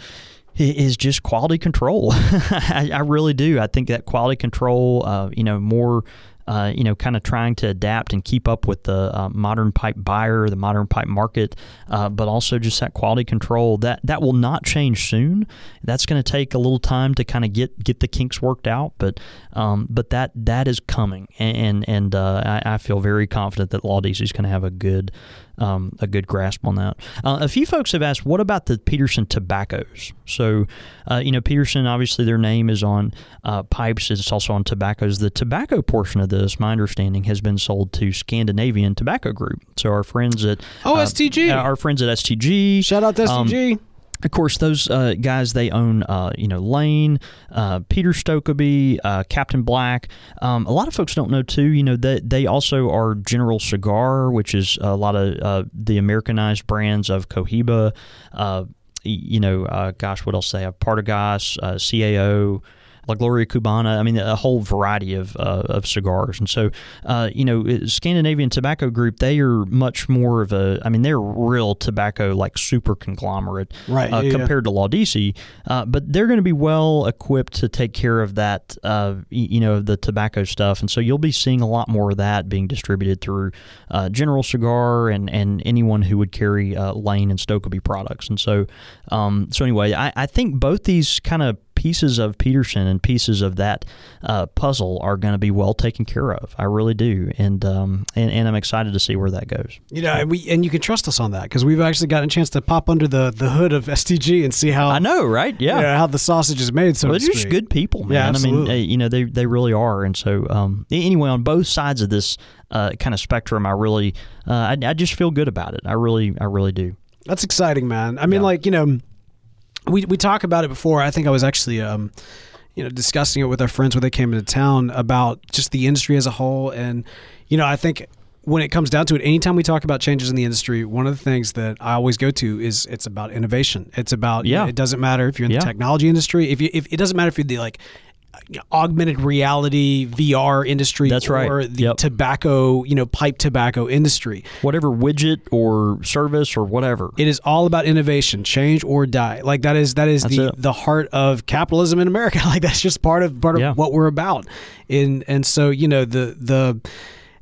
is just quality control. I, I, really do. I think that quality control, uh, you know, more uh, you know, kind of trying to adapt and keep up with the uh, modern pipe buyer, the modern pipe market, uh, but also just that quality control that that will not change soon. That's going to take a little time to kind of get get the kinks worked out, but um, but that that is coming, and and uh, I, I, feel very confident that Laudisi is going to have a good um, a good grasp on that. Uh, a few folks have asked, what about the Peterson tobaccos? So, uh, you know, Peterson, obviously their name is on uh, pipes, it's also on tobaccos. The tobacco portion of this, my understanding, has been sold to Scandinavian Tobacco Group. So, our friends at oh, STG. Uh, our friends at STG. Shout out to STG. Um, of course, those uh, guys they own, uh, you know, Lane, uh, Peter Stokkebye, uh, Captain Black. Um, a lot of folks don't know too. You know that they, they also are General Cigar, which is a lot of uh, the Americanized brands of Cohiba. Uh, you know, gosh, what else they have? Partagas, CAO. La Gloria Cubana. I mean, a whole variety of, uh, of cigars. And so, uh, you know, Scandinavian Tobacco Group, they are much more of a, I mean, they're real tobacco, like super conglomerate right, uh, yeah, compared yeah. to Laudisi. Uh, but they're going to be well equipped to take care of that, uh, you know, the tobacco stuff. And so you'll be seeing a lot more of that being distributed through uh, General Cigar and, and anyone who would carry Lane and Stokkebye products. And so, um, so anyway, I, I think both these kind of pieces of Peterson and pieces of that uh, puzzle are going to be well taken care of. I really do, and um, and, and I'm excited to see where that goes. You know, and we and you can trust us on that because we've actually gotten a chance to pop under the, the hood of STG and see how I know, right? Yeah, you know, how the sausage is made. So well, they're just good people, man. Yeah, absolutely. I mean, you know, they they really are, and so um, anyway, on both sides of this uh, kind of spectrum, I really, uh, I, I just feel good about it. I really, I really do. That's exciting, man. I mean, yeah. like you know we we talk about it before. I think I was actually um, you know discussing it with our friends when they came into town about just the industry as a whole, and you know I think when it comes down to it, anytime we talk about changes in the industry, one of the things that I always go to is it's about innovation. It's about yeah. it doesn't matter if you're in yeah. the technology industry. If you if it doesn't matter if you're the like augmented reality VR industry. That's right. Or the Yep. tobacco, you know, pipe tobacco industry. Whatever widget or service or whatever. It is all about innovation, change or die. Like that is that is That's the it. the heart of capitalism in America. Like that's just part of part of Yeah. what we're about. And and so you know the the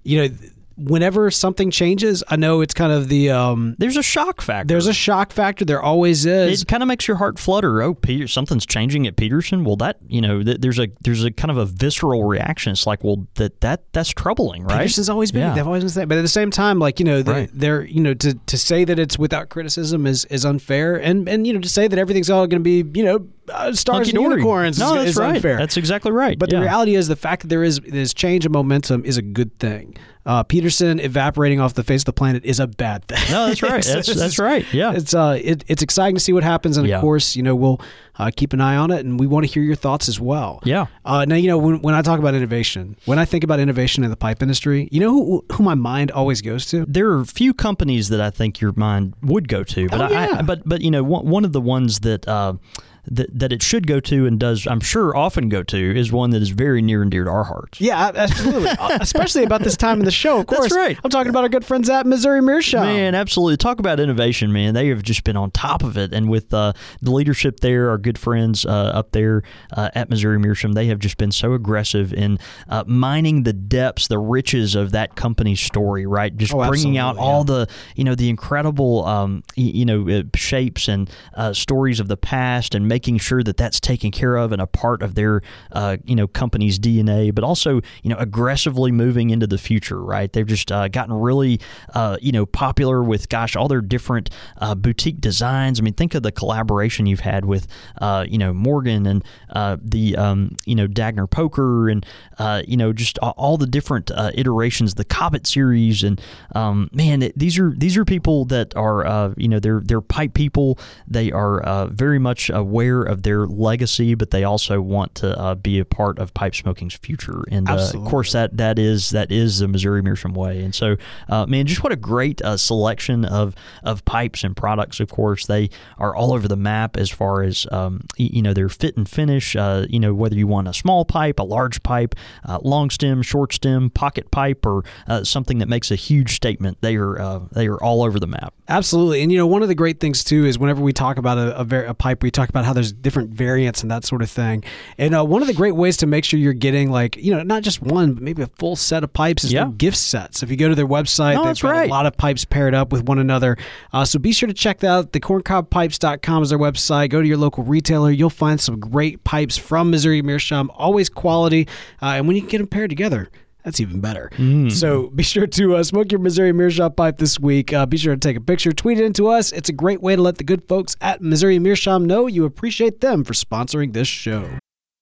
you know whenever something changes, I know it's kind of the um There's a shock factor. there's a shock factor. There always is. it kind of makes your heart flutter. Oh, Peter, something's changing at Peterson. Well, that you know, th- there's a there's a kind of a visceral reaction. It's like, well, that that that's troubling, right? Peterson's always been. Yeah. They've always been saying, but at the same time, like you know, they're, Right. they're you know to, to say that it's without criticism is is unfair, and and you know to say that everything's all going to be you know uh, stars and unicorns No, is, that's is right. unfair. That's exactly right. But Yeah. the reality is, the fact that there is there's change of momentum is a good thing. Uh, Peterson evaporating off the face of the planet is a bad thing. No, that's right. That's that's right. Yeah. It's uh, it, it's exciting to see what happens, and Yeah. of course, you know, we'll uh, keep an eye on it, and we want to hear your thoughts as well. Yeah. Uh, now, you know, when, when I talk about innovation, when I think about innovation in the pipe industry, you know who who my mind always goes to? there are a few companies that I think your mind would go to, but Oh, I. I, but but you know one, one of the ones that. Uh, that, that it should go to and does I'm sure often go to is one that is very near and dear to our hearts. Yeah, absolutely. Uh, Especially about this time in the show, of course. That's right. I'm talking about our good friends at Missouri Meerschaum. Man, absolutely. Talk about innovation, man. They have just been on top of it. And with uh, the leadership there, our good friends uh, up there uh, at Missouri Meerschaum, they have just been so aggressive in uh, mining the depths, the riches of that company's story, right? Just Oh, bringing out absolutely, all yeah. the, you know, the incredible, um, you know, uh, shapes and uh, stories of the past and making sure that that's taken care of and a part of their, uh, you know, company's DNA, but also, you know, aggressively moving into the future, right? They've just uh, gotten really, uh, you know, popular with, gosh, all their different uh, boutique designs. I mean, think of the collaboration you've had with, uh, you know, Morgan and the, um, you know, Dagner Poker and, you know, just all the different iterations, the Cobbett series, and um, man, these are these are people that are, you know, they're they're pipe people. They are very much aware of their legacy, but they also want to uh, be a part of pipe smoking's future. And uh, of course, that that is that is the Missouri Meerschaum way. And so, uh, man, just what a great uh, selection of of pipes and products. Of course, they are all over the map as far as um, you know their fit and finish. Uh, you know whether you want a small pipe, a large pipe, uh, long stem, short stem, pocket pipe, or uh, something that makes a huge statement. They are uh, they are all over the map. Absolutely, and you know one of the great things too is whenever we talk about a, a, a pipe, we talk about how there's different variants and that sort of thing. And uh, one of the great ways to make sure you're getting like you know not just one, but maybe a full set of pipes is Yeah. gift sets. If you go to their website, No, they've got right. a lot of pipes paired up with one another. Uh, so be sure to check that out. The corncobpipes.com is their website. Go to your local retailer. You'll find some great pipes from Missouri Meerschaum, always quality. Uh, and when you can get them paired together. That's even better. So be sure to uh, smoke your Missouri Meerschaum pipe this week. Uh, be sure to take a picture, tweet it into us. It's a great way to let the good folks at Missouri Meerschaum know you appreciate them for sponsoring this show.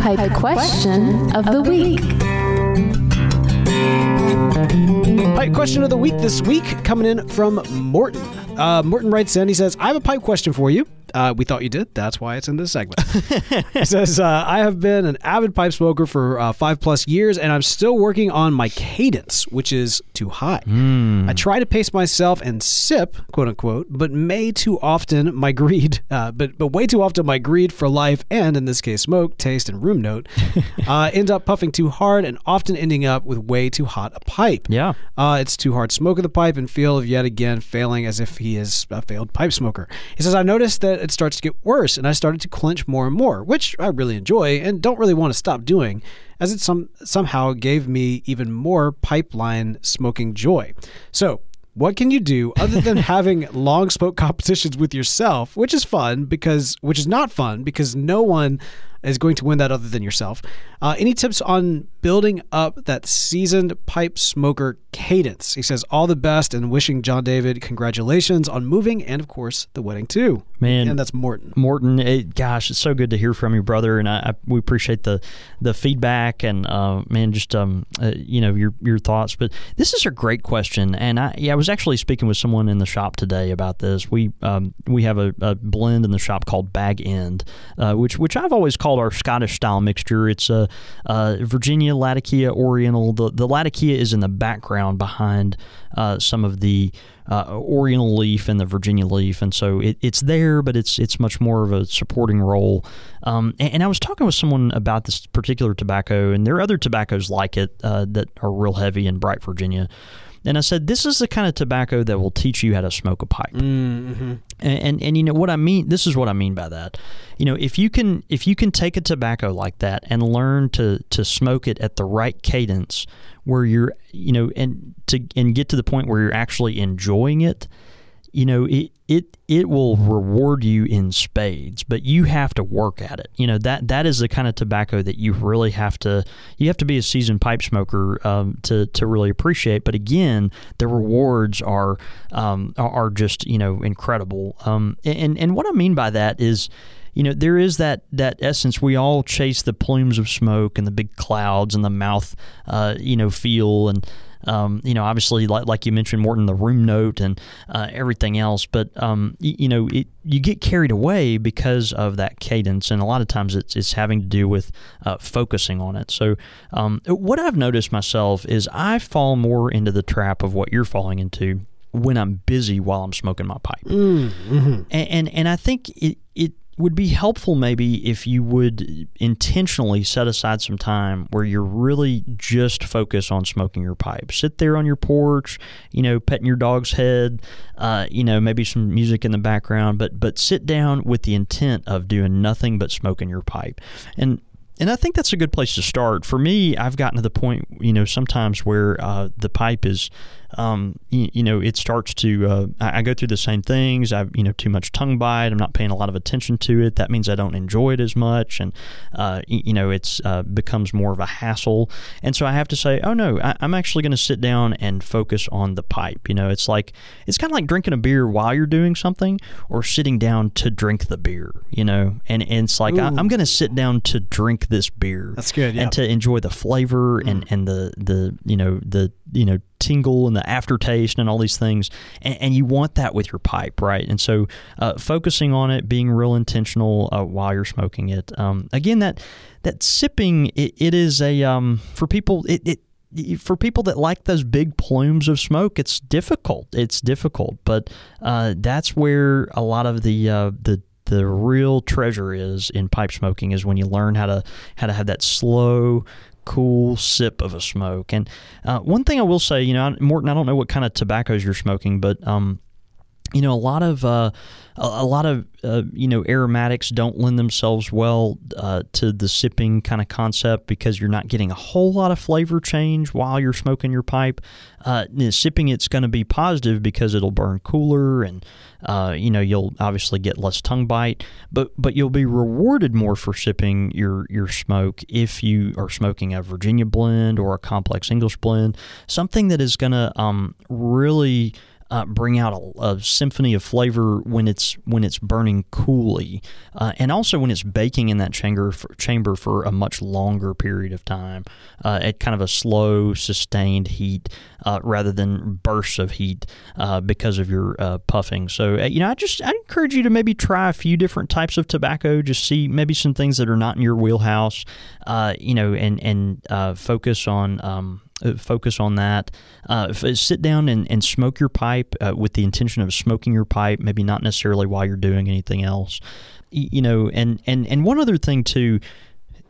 Pipe question of the week. Pipe question of the week this week coming in from Morton. Uh, Morton writes in, he says, I have a pipe question for you. Uh, we thought you did. That's why it's in this segment. he says, uh, I have been an avid pipe smoker for uh, five plus years, and I'm still working on my cadence, which is too high. I try to pace myself and sip, quote unquote, but may too often my greed, uh, but but way too often my greed for life and in this case smoke, taste, and room note, uh, end up puffing too hard and often ending up with way too hot a pipe. Yeah. Uh, it's too hard smoke of the pipe and feel of yet again failing as if he is a failed pipe smoker. He says, I noticed that it starts to get worse, and I started to clench more and more, which I really enjoy and don't really want to stop doing, as it some, somehow gave me even more pipeline smoking joy. So, what can you do other than having long smoke competitions with yourself, which is fun because which is not fun because no one is going to win that other than yourself. Uh, any tips on building up that seasoned pipe smoker cadence? He says, All the best and wishing John David congratulations on moving and, of course, the wedding too. Man, and that's Morton. Morton, it, gosh, it's so good to hear from you, brother. And I, I we appreciate the the feedback and, uh, man, just, um, uh, you know, your your thoughts. But this is a great question. And I, yeah, I was actually speaking with someone in the shop today about this. We um, we have a, a blend in the shop called Bag End, uh, which, which I've always called our Scottish style mixture. It's a, a Virginia Latakia Oriental. The, the Latakia is in the background behind uh, some of the uh, Oriental leaf and the Virginia leaf, and so it, it's there, but it's it's much more of a supporting role. Um, and, and, I was talking with someone about this particular tobacco, and there are other tobaccos like it uh, that are real heavy in bright Virginia. And I said, this is the kind of tobacco that will teach you how to smoke a pipe. Mm-hmm. And, and, and you know what I mean. This is what I mean by that. You know, if you can if you can take a tobacco like that and learn to to smoke it at the right cadence, where you're you know and to and get to the point where you're actually enjoying it you know it it it will reward you in spades but you have to work at it. You know that that is the kind of tobacco that you really have to you have to be a seasoned pipe smoker um, to to really appreciate. But again the rewards are um, are just you know incredible. Um, and and what I mean by that is you know there is that that essence. We all chase the plumes of smoke and the big clouds and the mouth uh, you know feel and um, you know, obviously, like, like you mentioned, Morton, the room note and uh, everything else. But um, you, you, know, it, you get carried away because of that cadence, and a lot of times it's it's having to do with uh, focusing on it. So, um, what I've noticed myself is I fall more into the trap of what you're falling into when I'm busy while I'm smoking my pipe, mm-hmm. and, and and I think it it would be helpful maybe if you would intentionally set aside some time where you're really just focus on smoking your pipe. Sit there on your porch, you know, petting your dog's head, uh, you know, maybe some music in the background, but but sit down with the intent of doing nothing but smoking your pipe. And and I think that's a good place to start. For me, I've gotten to the point, you know, sometimes where uh, the pipe is um, you, you, know, it starts to, uh, I, I, go through the same things. I, you know, too much tongue bite. I'm not paying a lot of attention to it. That means I don't enjoy it as much. And, uh, you know, it's uh, becomes more of a hassle. And so I have to say, oh no, I, am actually going to sit down and focus on the pipe. You know, it's like, it's kind of like drinking a beer while you're doing something or sitting down to drink the beer, you know, and, and it's like, I, am going to sit down to drink this beer. That's good. Yeah. And to enjoy the flavor mm. and, and the, the, you know, the, you know, tingle and the aftertaste and all these things. And, and you want that with your pipe, right? And so uh, focusing on it, being real intentional uh, while you're smoking it. Um, again, that that sipping, it, it is a um, for people. It, it for people that like those big plumes of smoke, it's difficult. It's difficult, but uh, that's where a lot of the uh, the the real treasure is in pipe smoking is when you learn how to how to have that slow cool sip of a smoke. And uh, one thing I will say, you know, Morton, I don't know what kind of tobaccos you're smoking, but um, you know, a lot of uh, a, lot of uh, you know aromatics don't lend themselves well uh, to the sipping kind of concept because you're not getting a whole lot of flavor change while you're smoking your pipe. Uh, sipping it's going to be positive because it'll burn cooler and uh, you know you'll obviously get less tongue bite, but but you'll be rewarded more for sipping your your smoke if you are smoking a Virginia blend or a complex English blend, something that is going to um, really uh, bring out a, a, symphony of flavor when it's when it's burning coolly, uh, and also when it's baking in that chamber for, chamber for a much longer period of time uh, at kind of a slow, sustained heat uh, rather than bursts of heat uh, because of your uh, puffing. So you know, I just I encourage you to maybe try a few different types of tobacco. Just see maybe some things that are not in your wheelhouse. you know, and and focus on. Um, focus on that. Uh, sit down and, and smoke your pipe uh, with the intention of smoking your pipe, maybe not necessarily while you're doing anything else. You know, and, and, and one other thing too,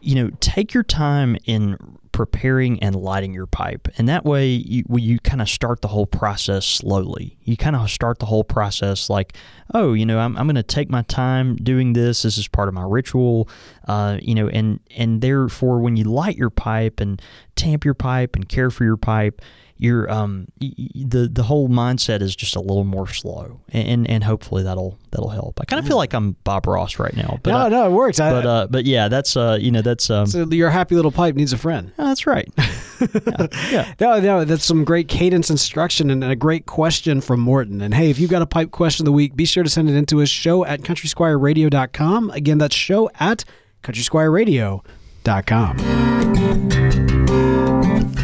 you know, take your time in preparing and lighting your pipe, and that way you you kind of start the whole process slowly. You kind of start the whole process like, oh, you know, I'm I'm going to take my time doing this. This is part of my ritual, uh, you know, and and therefore when you light your pipe and tamp your pipe and care for your pipe your um the the whole mindset is just a little more slow, and and hopefully that'll that'll help. I kind of feel like I'm Bob Ross right now, but no, I, no, it works. But uh, but yeah, that's uh, you know, that's um, so your happy little pipe needs a friend. Oh, that's right. yeah, yeah. No, no, that's some great cadence instruction and a great question from Morton. And hey, if you've got a pipe question of the week, be sure to send it into us. Show at countrysquireradio.com. Again, that's show at countrysquireradio.com.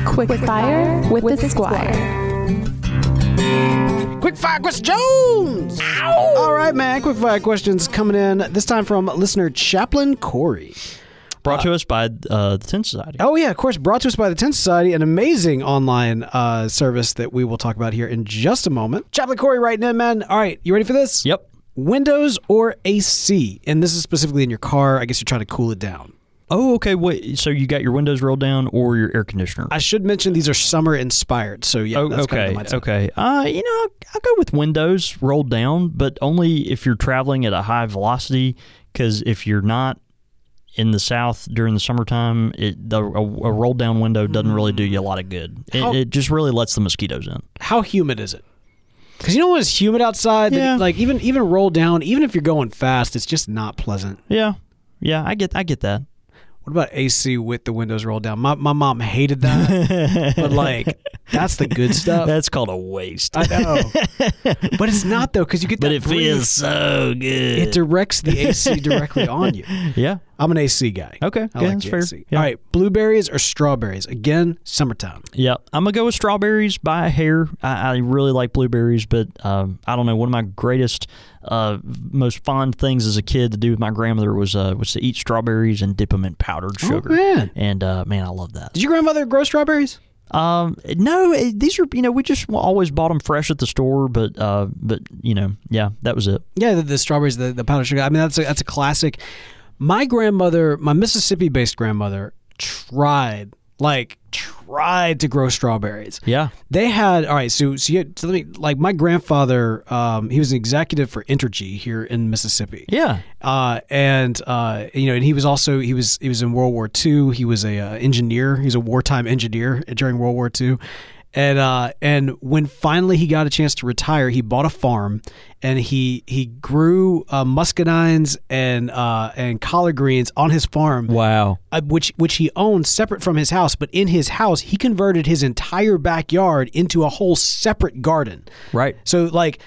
Quick, Quick Fire with, with the Squire. Quick Fire Question Jones! Ow! All right, man. Quick Fire questions coming in, this time from listener Chaplain Corey. Brought uh, to us by uh, the Tin Society. Oh, yeah, of course. Brought to us by the Tin Society, an amazing online uh, service that we will talk about here in just a moment. Chaplain Corey writing in, man. All right, you ready for this? Yep. Windows or AC? And this is specifically in your car. I guess you're trying to cool it down. Oh, okay. Wait, so you got your windows rolled down or your air conditioner? I should mention these are summer inspired. So yeah, oh, okay, kind of okay. Uh, you know, I'll go with windows rolled down, but only if you're traveling at a high velocity. Because if you're not in the south during the summertime, it the, a, a rolled down window doesn't really do you a lot of good. It, how, it just really lets the mosquitoes in. How humid is it? Because you know when it's humid outside, yeah. like even even rolled down, even if you're going fast, it's just not pleasant. Yeah, yeah, I get I get that. What about AC with the windows rolled down? My my mom hated that, but like that's the good stuff. That's called a waste. I know, but it's not though because you get. But it breeze. feels so good. It directs the AC directly on you. Yeah, I'm an AC guy. Okay, I yeah, like that's fair. AC. Yeah. All right, blueberries or strawberries? Again, summertime. Yeah, I'm gonna go with strawberries by a hair. I, I really like blueberries, but um, I don't know. One of my greatest, uh, most fond things as a kid to do with my grandmother was uh, was to eat strawberries and dip them in powdered oh, sugar. Oh, man. And uh, man, I love that. Did your grandmother grow strawberries? Um, no, these are you know we just always bought them fresh at the store, but uh, but you know, yeah, that was it. Yeah, the, the strawberries, the, the powdered sugar. I mean, that's a, that's a classic. My grandmother, my Mississippi based grandmother, tried, like, tried to grow strawberries. Yeah. They had, all right, so, so, had, so let me, like, my grandfather, um, he was an executive for Entergy here in Mississippi. Yeah. Uh, and, uh, you know, and he was also, he was, he was in World War II. He was a uh, engineer. He was a wartime engineer during World War II. And uh, and when finally he got a chance to retire, he bought a farm and he he grew uh, muscadines and uh, and collard greens on his farm. Wow, uh, which which he owned separate from his house. But in his house, he converted his entire backyard into a whole separate garden. Right. So like.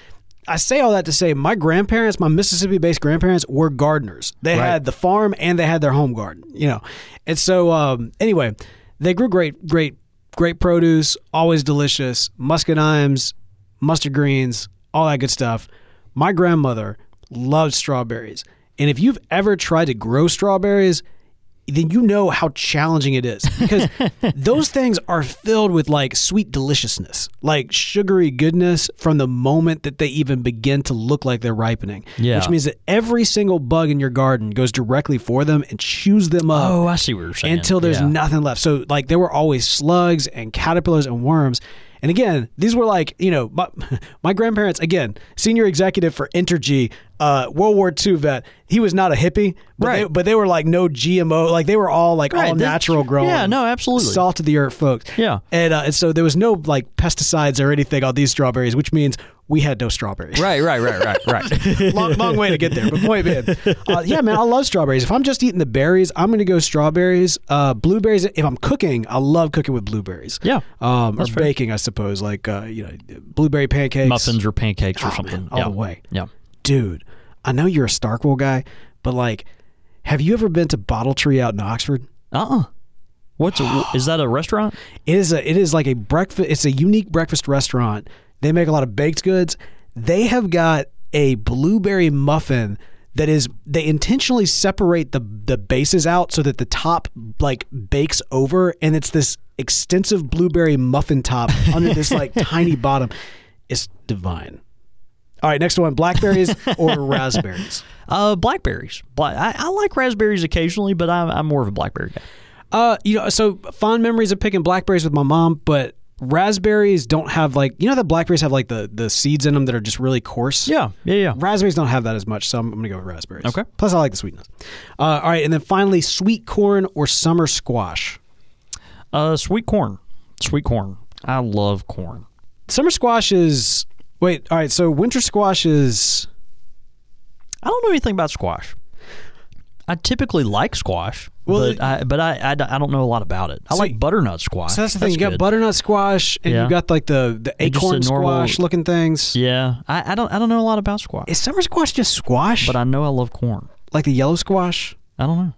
I say all that to say my grandparents, my Mississippi based grandparents, were gardeners. They right. had the farm and they had their home garden, you know. And so, um, anyway, they grew great, great great produce, always delicious, muscadines, mustard greens, all that good stuff. My grandmother loved strawberries. And if you've ever tried to grow strawberries, then you know how challenging it is because those things are filled with like sweet deliciousness, like sugary goodness from the moment that they even begin to look like they're ripening. Yeah. Which means that every single bug in your garden goes directly for them and chews them up. Oh, I see what you're saying. Until there's yeah. nothing left. So, like, there were always slugs and caterpillars and worms. And again, these were like, you know, my, my grandparents, again, senior executive for Entergy, uh, World War II vet. He was not a hippie, but, right. they, but they were like no GMO, like they were all like right. all natural growing. Yeah, no, absolutely, salt of the earth folks. Yeah, and uh, and so there was no like pesticides or anything on these strawberries, which means we had no strawberries. Right, right, right, right, right. long, long way to get there, but point being, uh, yeah, man, I love strawberries. If I'm just eating the berries, I'm going to go strawberries. Uh, blueberries. If I'm cooking, I love cooking with blueberries. Yeah, um, or fair. baking, I suppose, like uh, you know, blueberry pancakes, muffins or pancakes or oh, something, man, all yeah. the way. Yeah, dude. I know you're a Starkville guy, but like, have you ever been to Bottle Tree out in Oxford? Uh uh-uh. uh What's a, is that a restaurant? It is a it is like a breakfast. It's a unique breakfast restaurant. They make a lot of baked goods. They have got a blueberry muffin that is they intentionally separate the the bases out so that the top like bakes over and it's this extensive blueberry muffin top under this like tiny bottom. It's divine. All right, next one: blackberries or raspberries? Uh, blackberries. Black. I, I, like raspberries occasionally, but I'm, I'm more of a blackberry guy. Uh, you know, so fond memories of picking blackberries with my mom, but raspberries don't have like you know that blackberries have like the the seeds in them that are just really coarse. Yeah, yeah, yeah. Raspberries don't have that as much, so I'm, I'm gonna go with raspberries. Okay. Plus, I like the sweetness. Uh, all right, and then finally, sweet corn or summer squash. Uh, sweet corn, sweet corn. I love corn. Summer squash is wait. All right, so winter squash is. I don't know anything about squash. I typically like squash, Well, but it- I but I, I, I don't know a lot about it. I So like butternut squash. So that's the thing. you got good. butternut squash, and Yeah. you got like the the acorn the normal- squash looking things. Yeah, I, I don't I don't know a lot about squash, Is summer squash just squash? but I know I love corn. like the yellow squash. I don't know.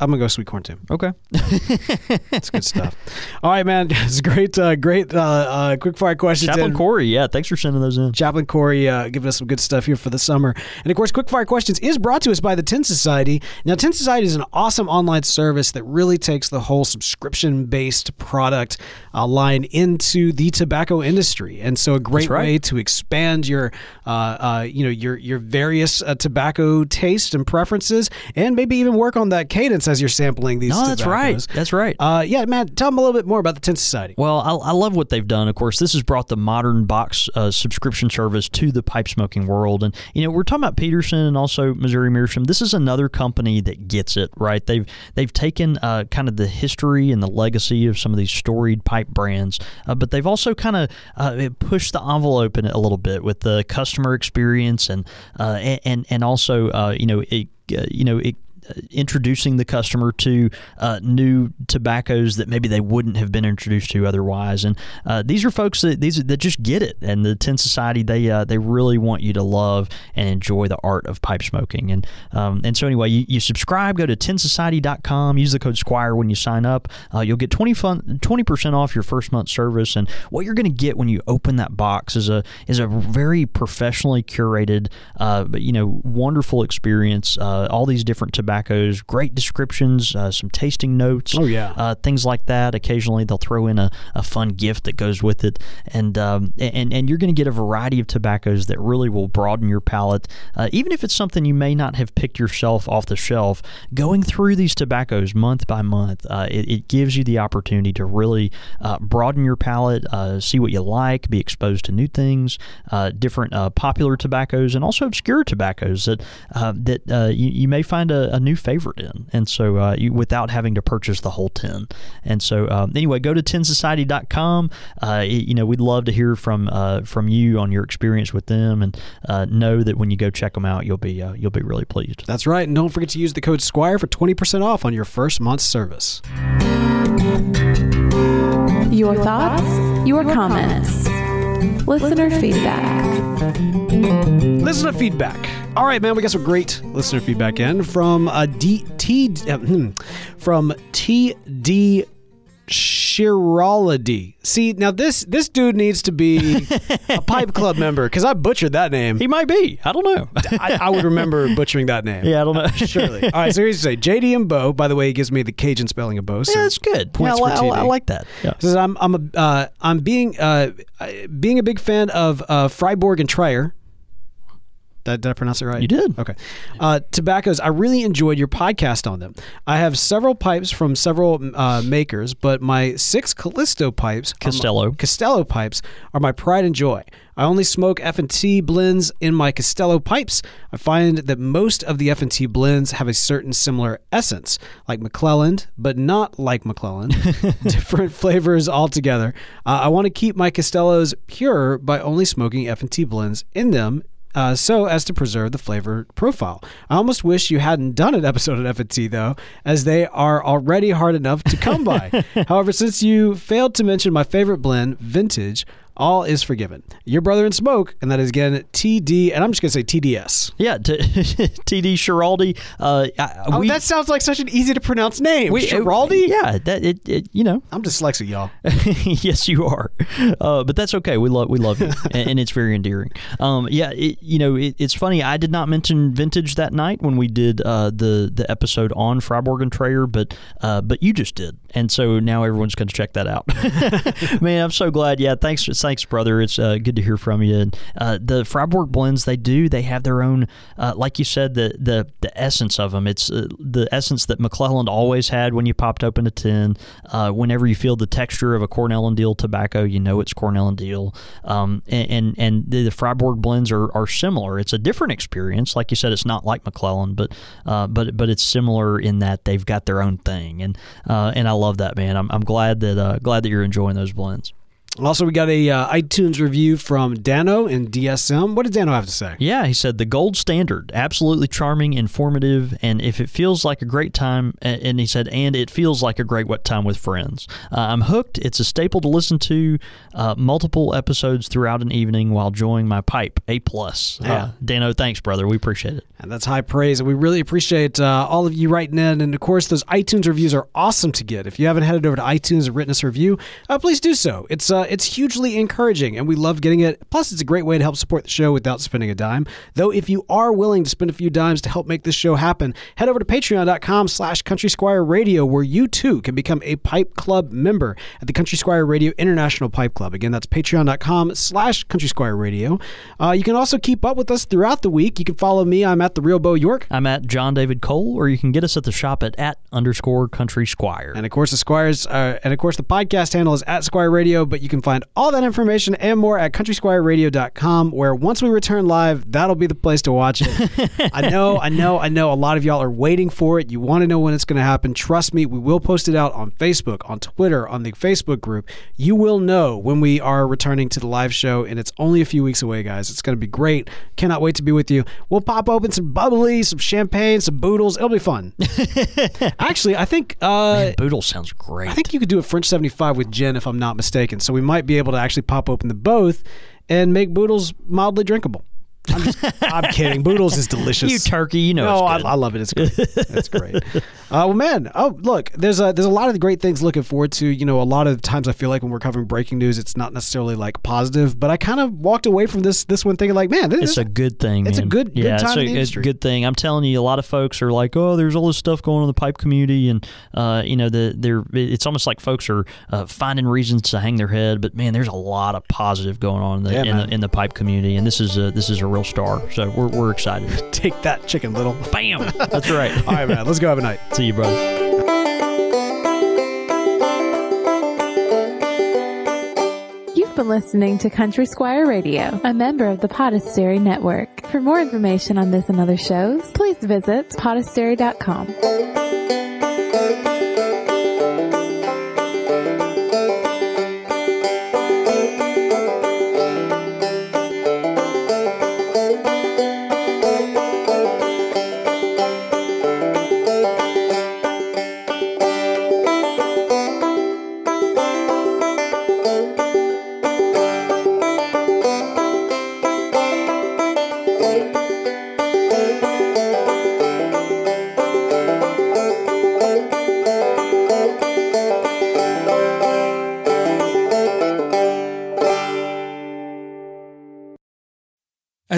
I'm gonna go sweet corn too. Okay. It's good stuff. All right, man. It's great, uh, great uh, uh, quick fire questions. Chaplain and Corey, yeah, thanks for sending those in. Chaplain Corey uh, giving us some good stuff here for the summer. And of course, Quick Fire Questions is brought to us by the Tin Society. Now, Tin Society is an awesome online service that really takes the whole subscription based product uh, line into the tobacco industry. And so, a great right. way to expand your, uh, uh, you know, your your various uh, tobacco tastes and preferences, and maybe even work on that cadence as you're sampling these. No, that's right. That's right. Uh, yeah, man. Tell them a little bit more about the Tin Society. Well, I, I love what they've done. Of course, this has brought the modern box uh, subscription service to the pipe smoking world. And you know, we're talking about Peterson and also Missouri Meerschaum. This is another company that gets it right. They've they've taken uh, kind of the history and the legacy of some of these storied pipe brands, uh, but they've also kind of uh, pushed the envelope in it a little bit with the customer experience and uh, and and, also uh, you know it, you know it introducing the customer to uh, new tobaccos that maybe they wouldn't have been introduced to otherwise. And uh, these are folks that these that just get it. And the Tin Society they uh, they really want you to love and enjoy the art of pipe smoking. And um, and so anyway, you, you subscribe. Go to tinsociety.com. Use the code Squire when you sign up. Uh, you'll get 20 percent off your first month service. And what you're going to get when you open that box is a is a very professionally curated, uh, you know, wonderful experience. Uh, all these different tobaccos, great descriptions, uh, some tasting notes. Oh, yeah. uh, things like that. Occasionally, they'll throw in a, a fun gift that goes with it, and um, and and you're going to get a variety of tobaccos that really will broaden your palate. Uh, even if it's something you may not have picked yourself off the shelf, going through these tobaccos month by month, uh, it, it gives you the opportunity to really uh, broaden your palate, uh, see what you like, be exposed to new things, uh, different uh, popular tobaccos, and also obscure tobaccos that uh, that uh, you, you may find a, a new favorite in, and so uh, you, without having to purchase the whole ten. And so um, anyway, go to tinsociety.com. Uh, y- you know, we'd love to hear from uh, from you on your experience with them, and uh, know that when you go check them out, you'll be uh, you'll be really pleased. That's right. And don't forget to use the code Squire for 20% off on your first month's service. Your thoughts, your comments, listener feedback. Listener feedback. All right, man, we got some great listener feedback in from uh, D, T, uh, hmm, from TD Shiraladi. See, now this this dude needs to be a Pipe Club member because I butchered that name. He might be. I don't know. I, I would remember butchering that name. yeah, I don't know. Surely. All right, so here's to say JD and Bo. By the way, he gives me the Cajun spelling of Bo. So Yeah, that's good. Points yeah, for I, li- I TD. like that. Yeah. Says I'm I'm a uh, I'm being uh, being a big fan of uh, Fribourg and Treyer. Did, I pronounce it right? You did. Okay. Uh, tobaccos. I really enjoyed your podcast on them. I have several pipes from several uh, makers, but my six Callisto pipes, Costello, my-. Castello pipes, are my pride and joy. I only smoke F&T blends in my Castello pipes. I find that most of the F&T blends have a certain similar essence, like McClelland, but not like McClelland. Different flavors altogether. Uh, I want to keep my Castellos pure by only smoking F&T blends in them uh, so as to preserve the flavor profile. I almost wish you hadn't done an episode of F&T though, as they are already hard enough to come by. However, since you failed to mention my favorite blend, Vintage, all is forgiven. Your brother in smoke, and that is again TD, and I'm just gonna say TDS. Yeah, t- TD Schiraldi. Uh, Oh, we, that sounds like such an easy to pronounce name. we, Schiraldi? Yeah, that it, it. You know, I'm dyslexic, y'all. yes, you are, uh, but that's okay. We love we love you, and, and it's very endearing. Um, yeah, it, you know, it, it's funny. I did not mention vintage that night when we did uh, the the episode on Fribourg and Treyer, but uh, but you just did, and so now everyone's going to check that out. Man, I'm so glad. Yeah, thanks thanks, brother. It's uh, good to hear from you. And uh, the Fribourg blends, they do. They have their own, uh, like you said, the the the essence of them. It's uh, the essence that McClelland always had when you popped open a tin. Uh, whenever you feel the texture of a Cornell and Diehl tobacco, you know it's Cornell and Diehl. Um, and, and, and the, the Fribourg blends are, are similar. It's a different experience. Like you said, it's not like McClelland, but uh, but but it's similar in that they've got their own thing. And and I love that man. I'm, I'm glad that glad that you're enjoying those blends. Also, we got a uh, iTunes review from Dano and DSM. What did Dano have to say? Yeah, he said the gold standard, absolutely charming, informative, and if it feels like a great time, and he said, and it feels like a great wet time with friends. Uh, I'm hooked. It's a staple to listen to uh, multiple episodes throughout an evening while enjoying my pipe. A plus. Yeah, uh, Dano, thanks, brother. We appreciate it. And that's high praise, and we really appreciate uh, all of you writing in. And of course, those iTunes reviews are awesome to get. If you haven't headed over to iTunes and written us a review, uh, please do so. It's it's hugely encouraging, and we love getting it. Plus, it's a great way to help support the show without spending a dime. Though, if you are willing to spend a few dimes to help make this show happen, head over to patreon.com slash Country Squire Radio, where you too can become a Pipe Club member at the Country Squire Radio International Pipe Club. Again, that's patreon.com slash Country Squire Radio. Uh, you can also keep up with us throughout the week. You can follow me. I'm at the Real Bo York. I'm at John David Cole, or you can get us at the shop at at underscore Country Squire. And of course, the Squires, uh, and of course, the podcast handle is at Squire Radio, but you can find all that information and more at countrysquireradio.com, where once we return live, that'll be the place to watch it. I know, I know, I know a lot of y'all are waiting for it. You want to know when it's going to happen. Trust me, we will post it out on Facebook, on Twitter, on the Facebook group. You will know when we are returning to the live show, and it's only a few weeks away, guys. It's going to be great. Cannot wait to be with you. We'll pop open some bubbly, some champagne, some boodles. It'll be fun. Actually, I think uh, Man, boodle sounds great. I think you could do a French 75 with gin, if I'm not mistaken. So we might be able to actually pop open the both and make boodles mildly drinkable. I'm, just, I'm kidding. Boodles is delicious. You turkey, you know. No, I, I, love it. It's great. It's great. Uh, well, man. Oh, look. There's a there's a lot of great things looking forward to. You know, a lot of times I feel like when we're covering breaking news, it's not necessarily like positive, but I kind of walked away from this this one thinking like, man, this, it's a good thing. It's man. a good yeah, good time it's a, good thing. I'm telling you, a lot of folks are like, oh, there's all this stuff going on in the pipe community, and uh, you know, the they're it's almost like folks are uh, finding reasons to hang their head, but man, there's a lot of positive going on in the, yeah, in, the in the pipe community, and this is a this is a real star. So we're, we're excited. Take that, Chicken Little. Bam. That's right. All right, man. Let's go have a night. See you, brother. You've been listening to Country Squire Radio, a member of the Podastery Network. For more information on this and other shows, please visit podastery.com.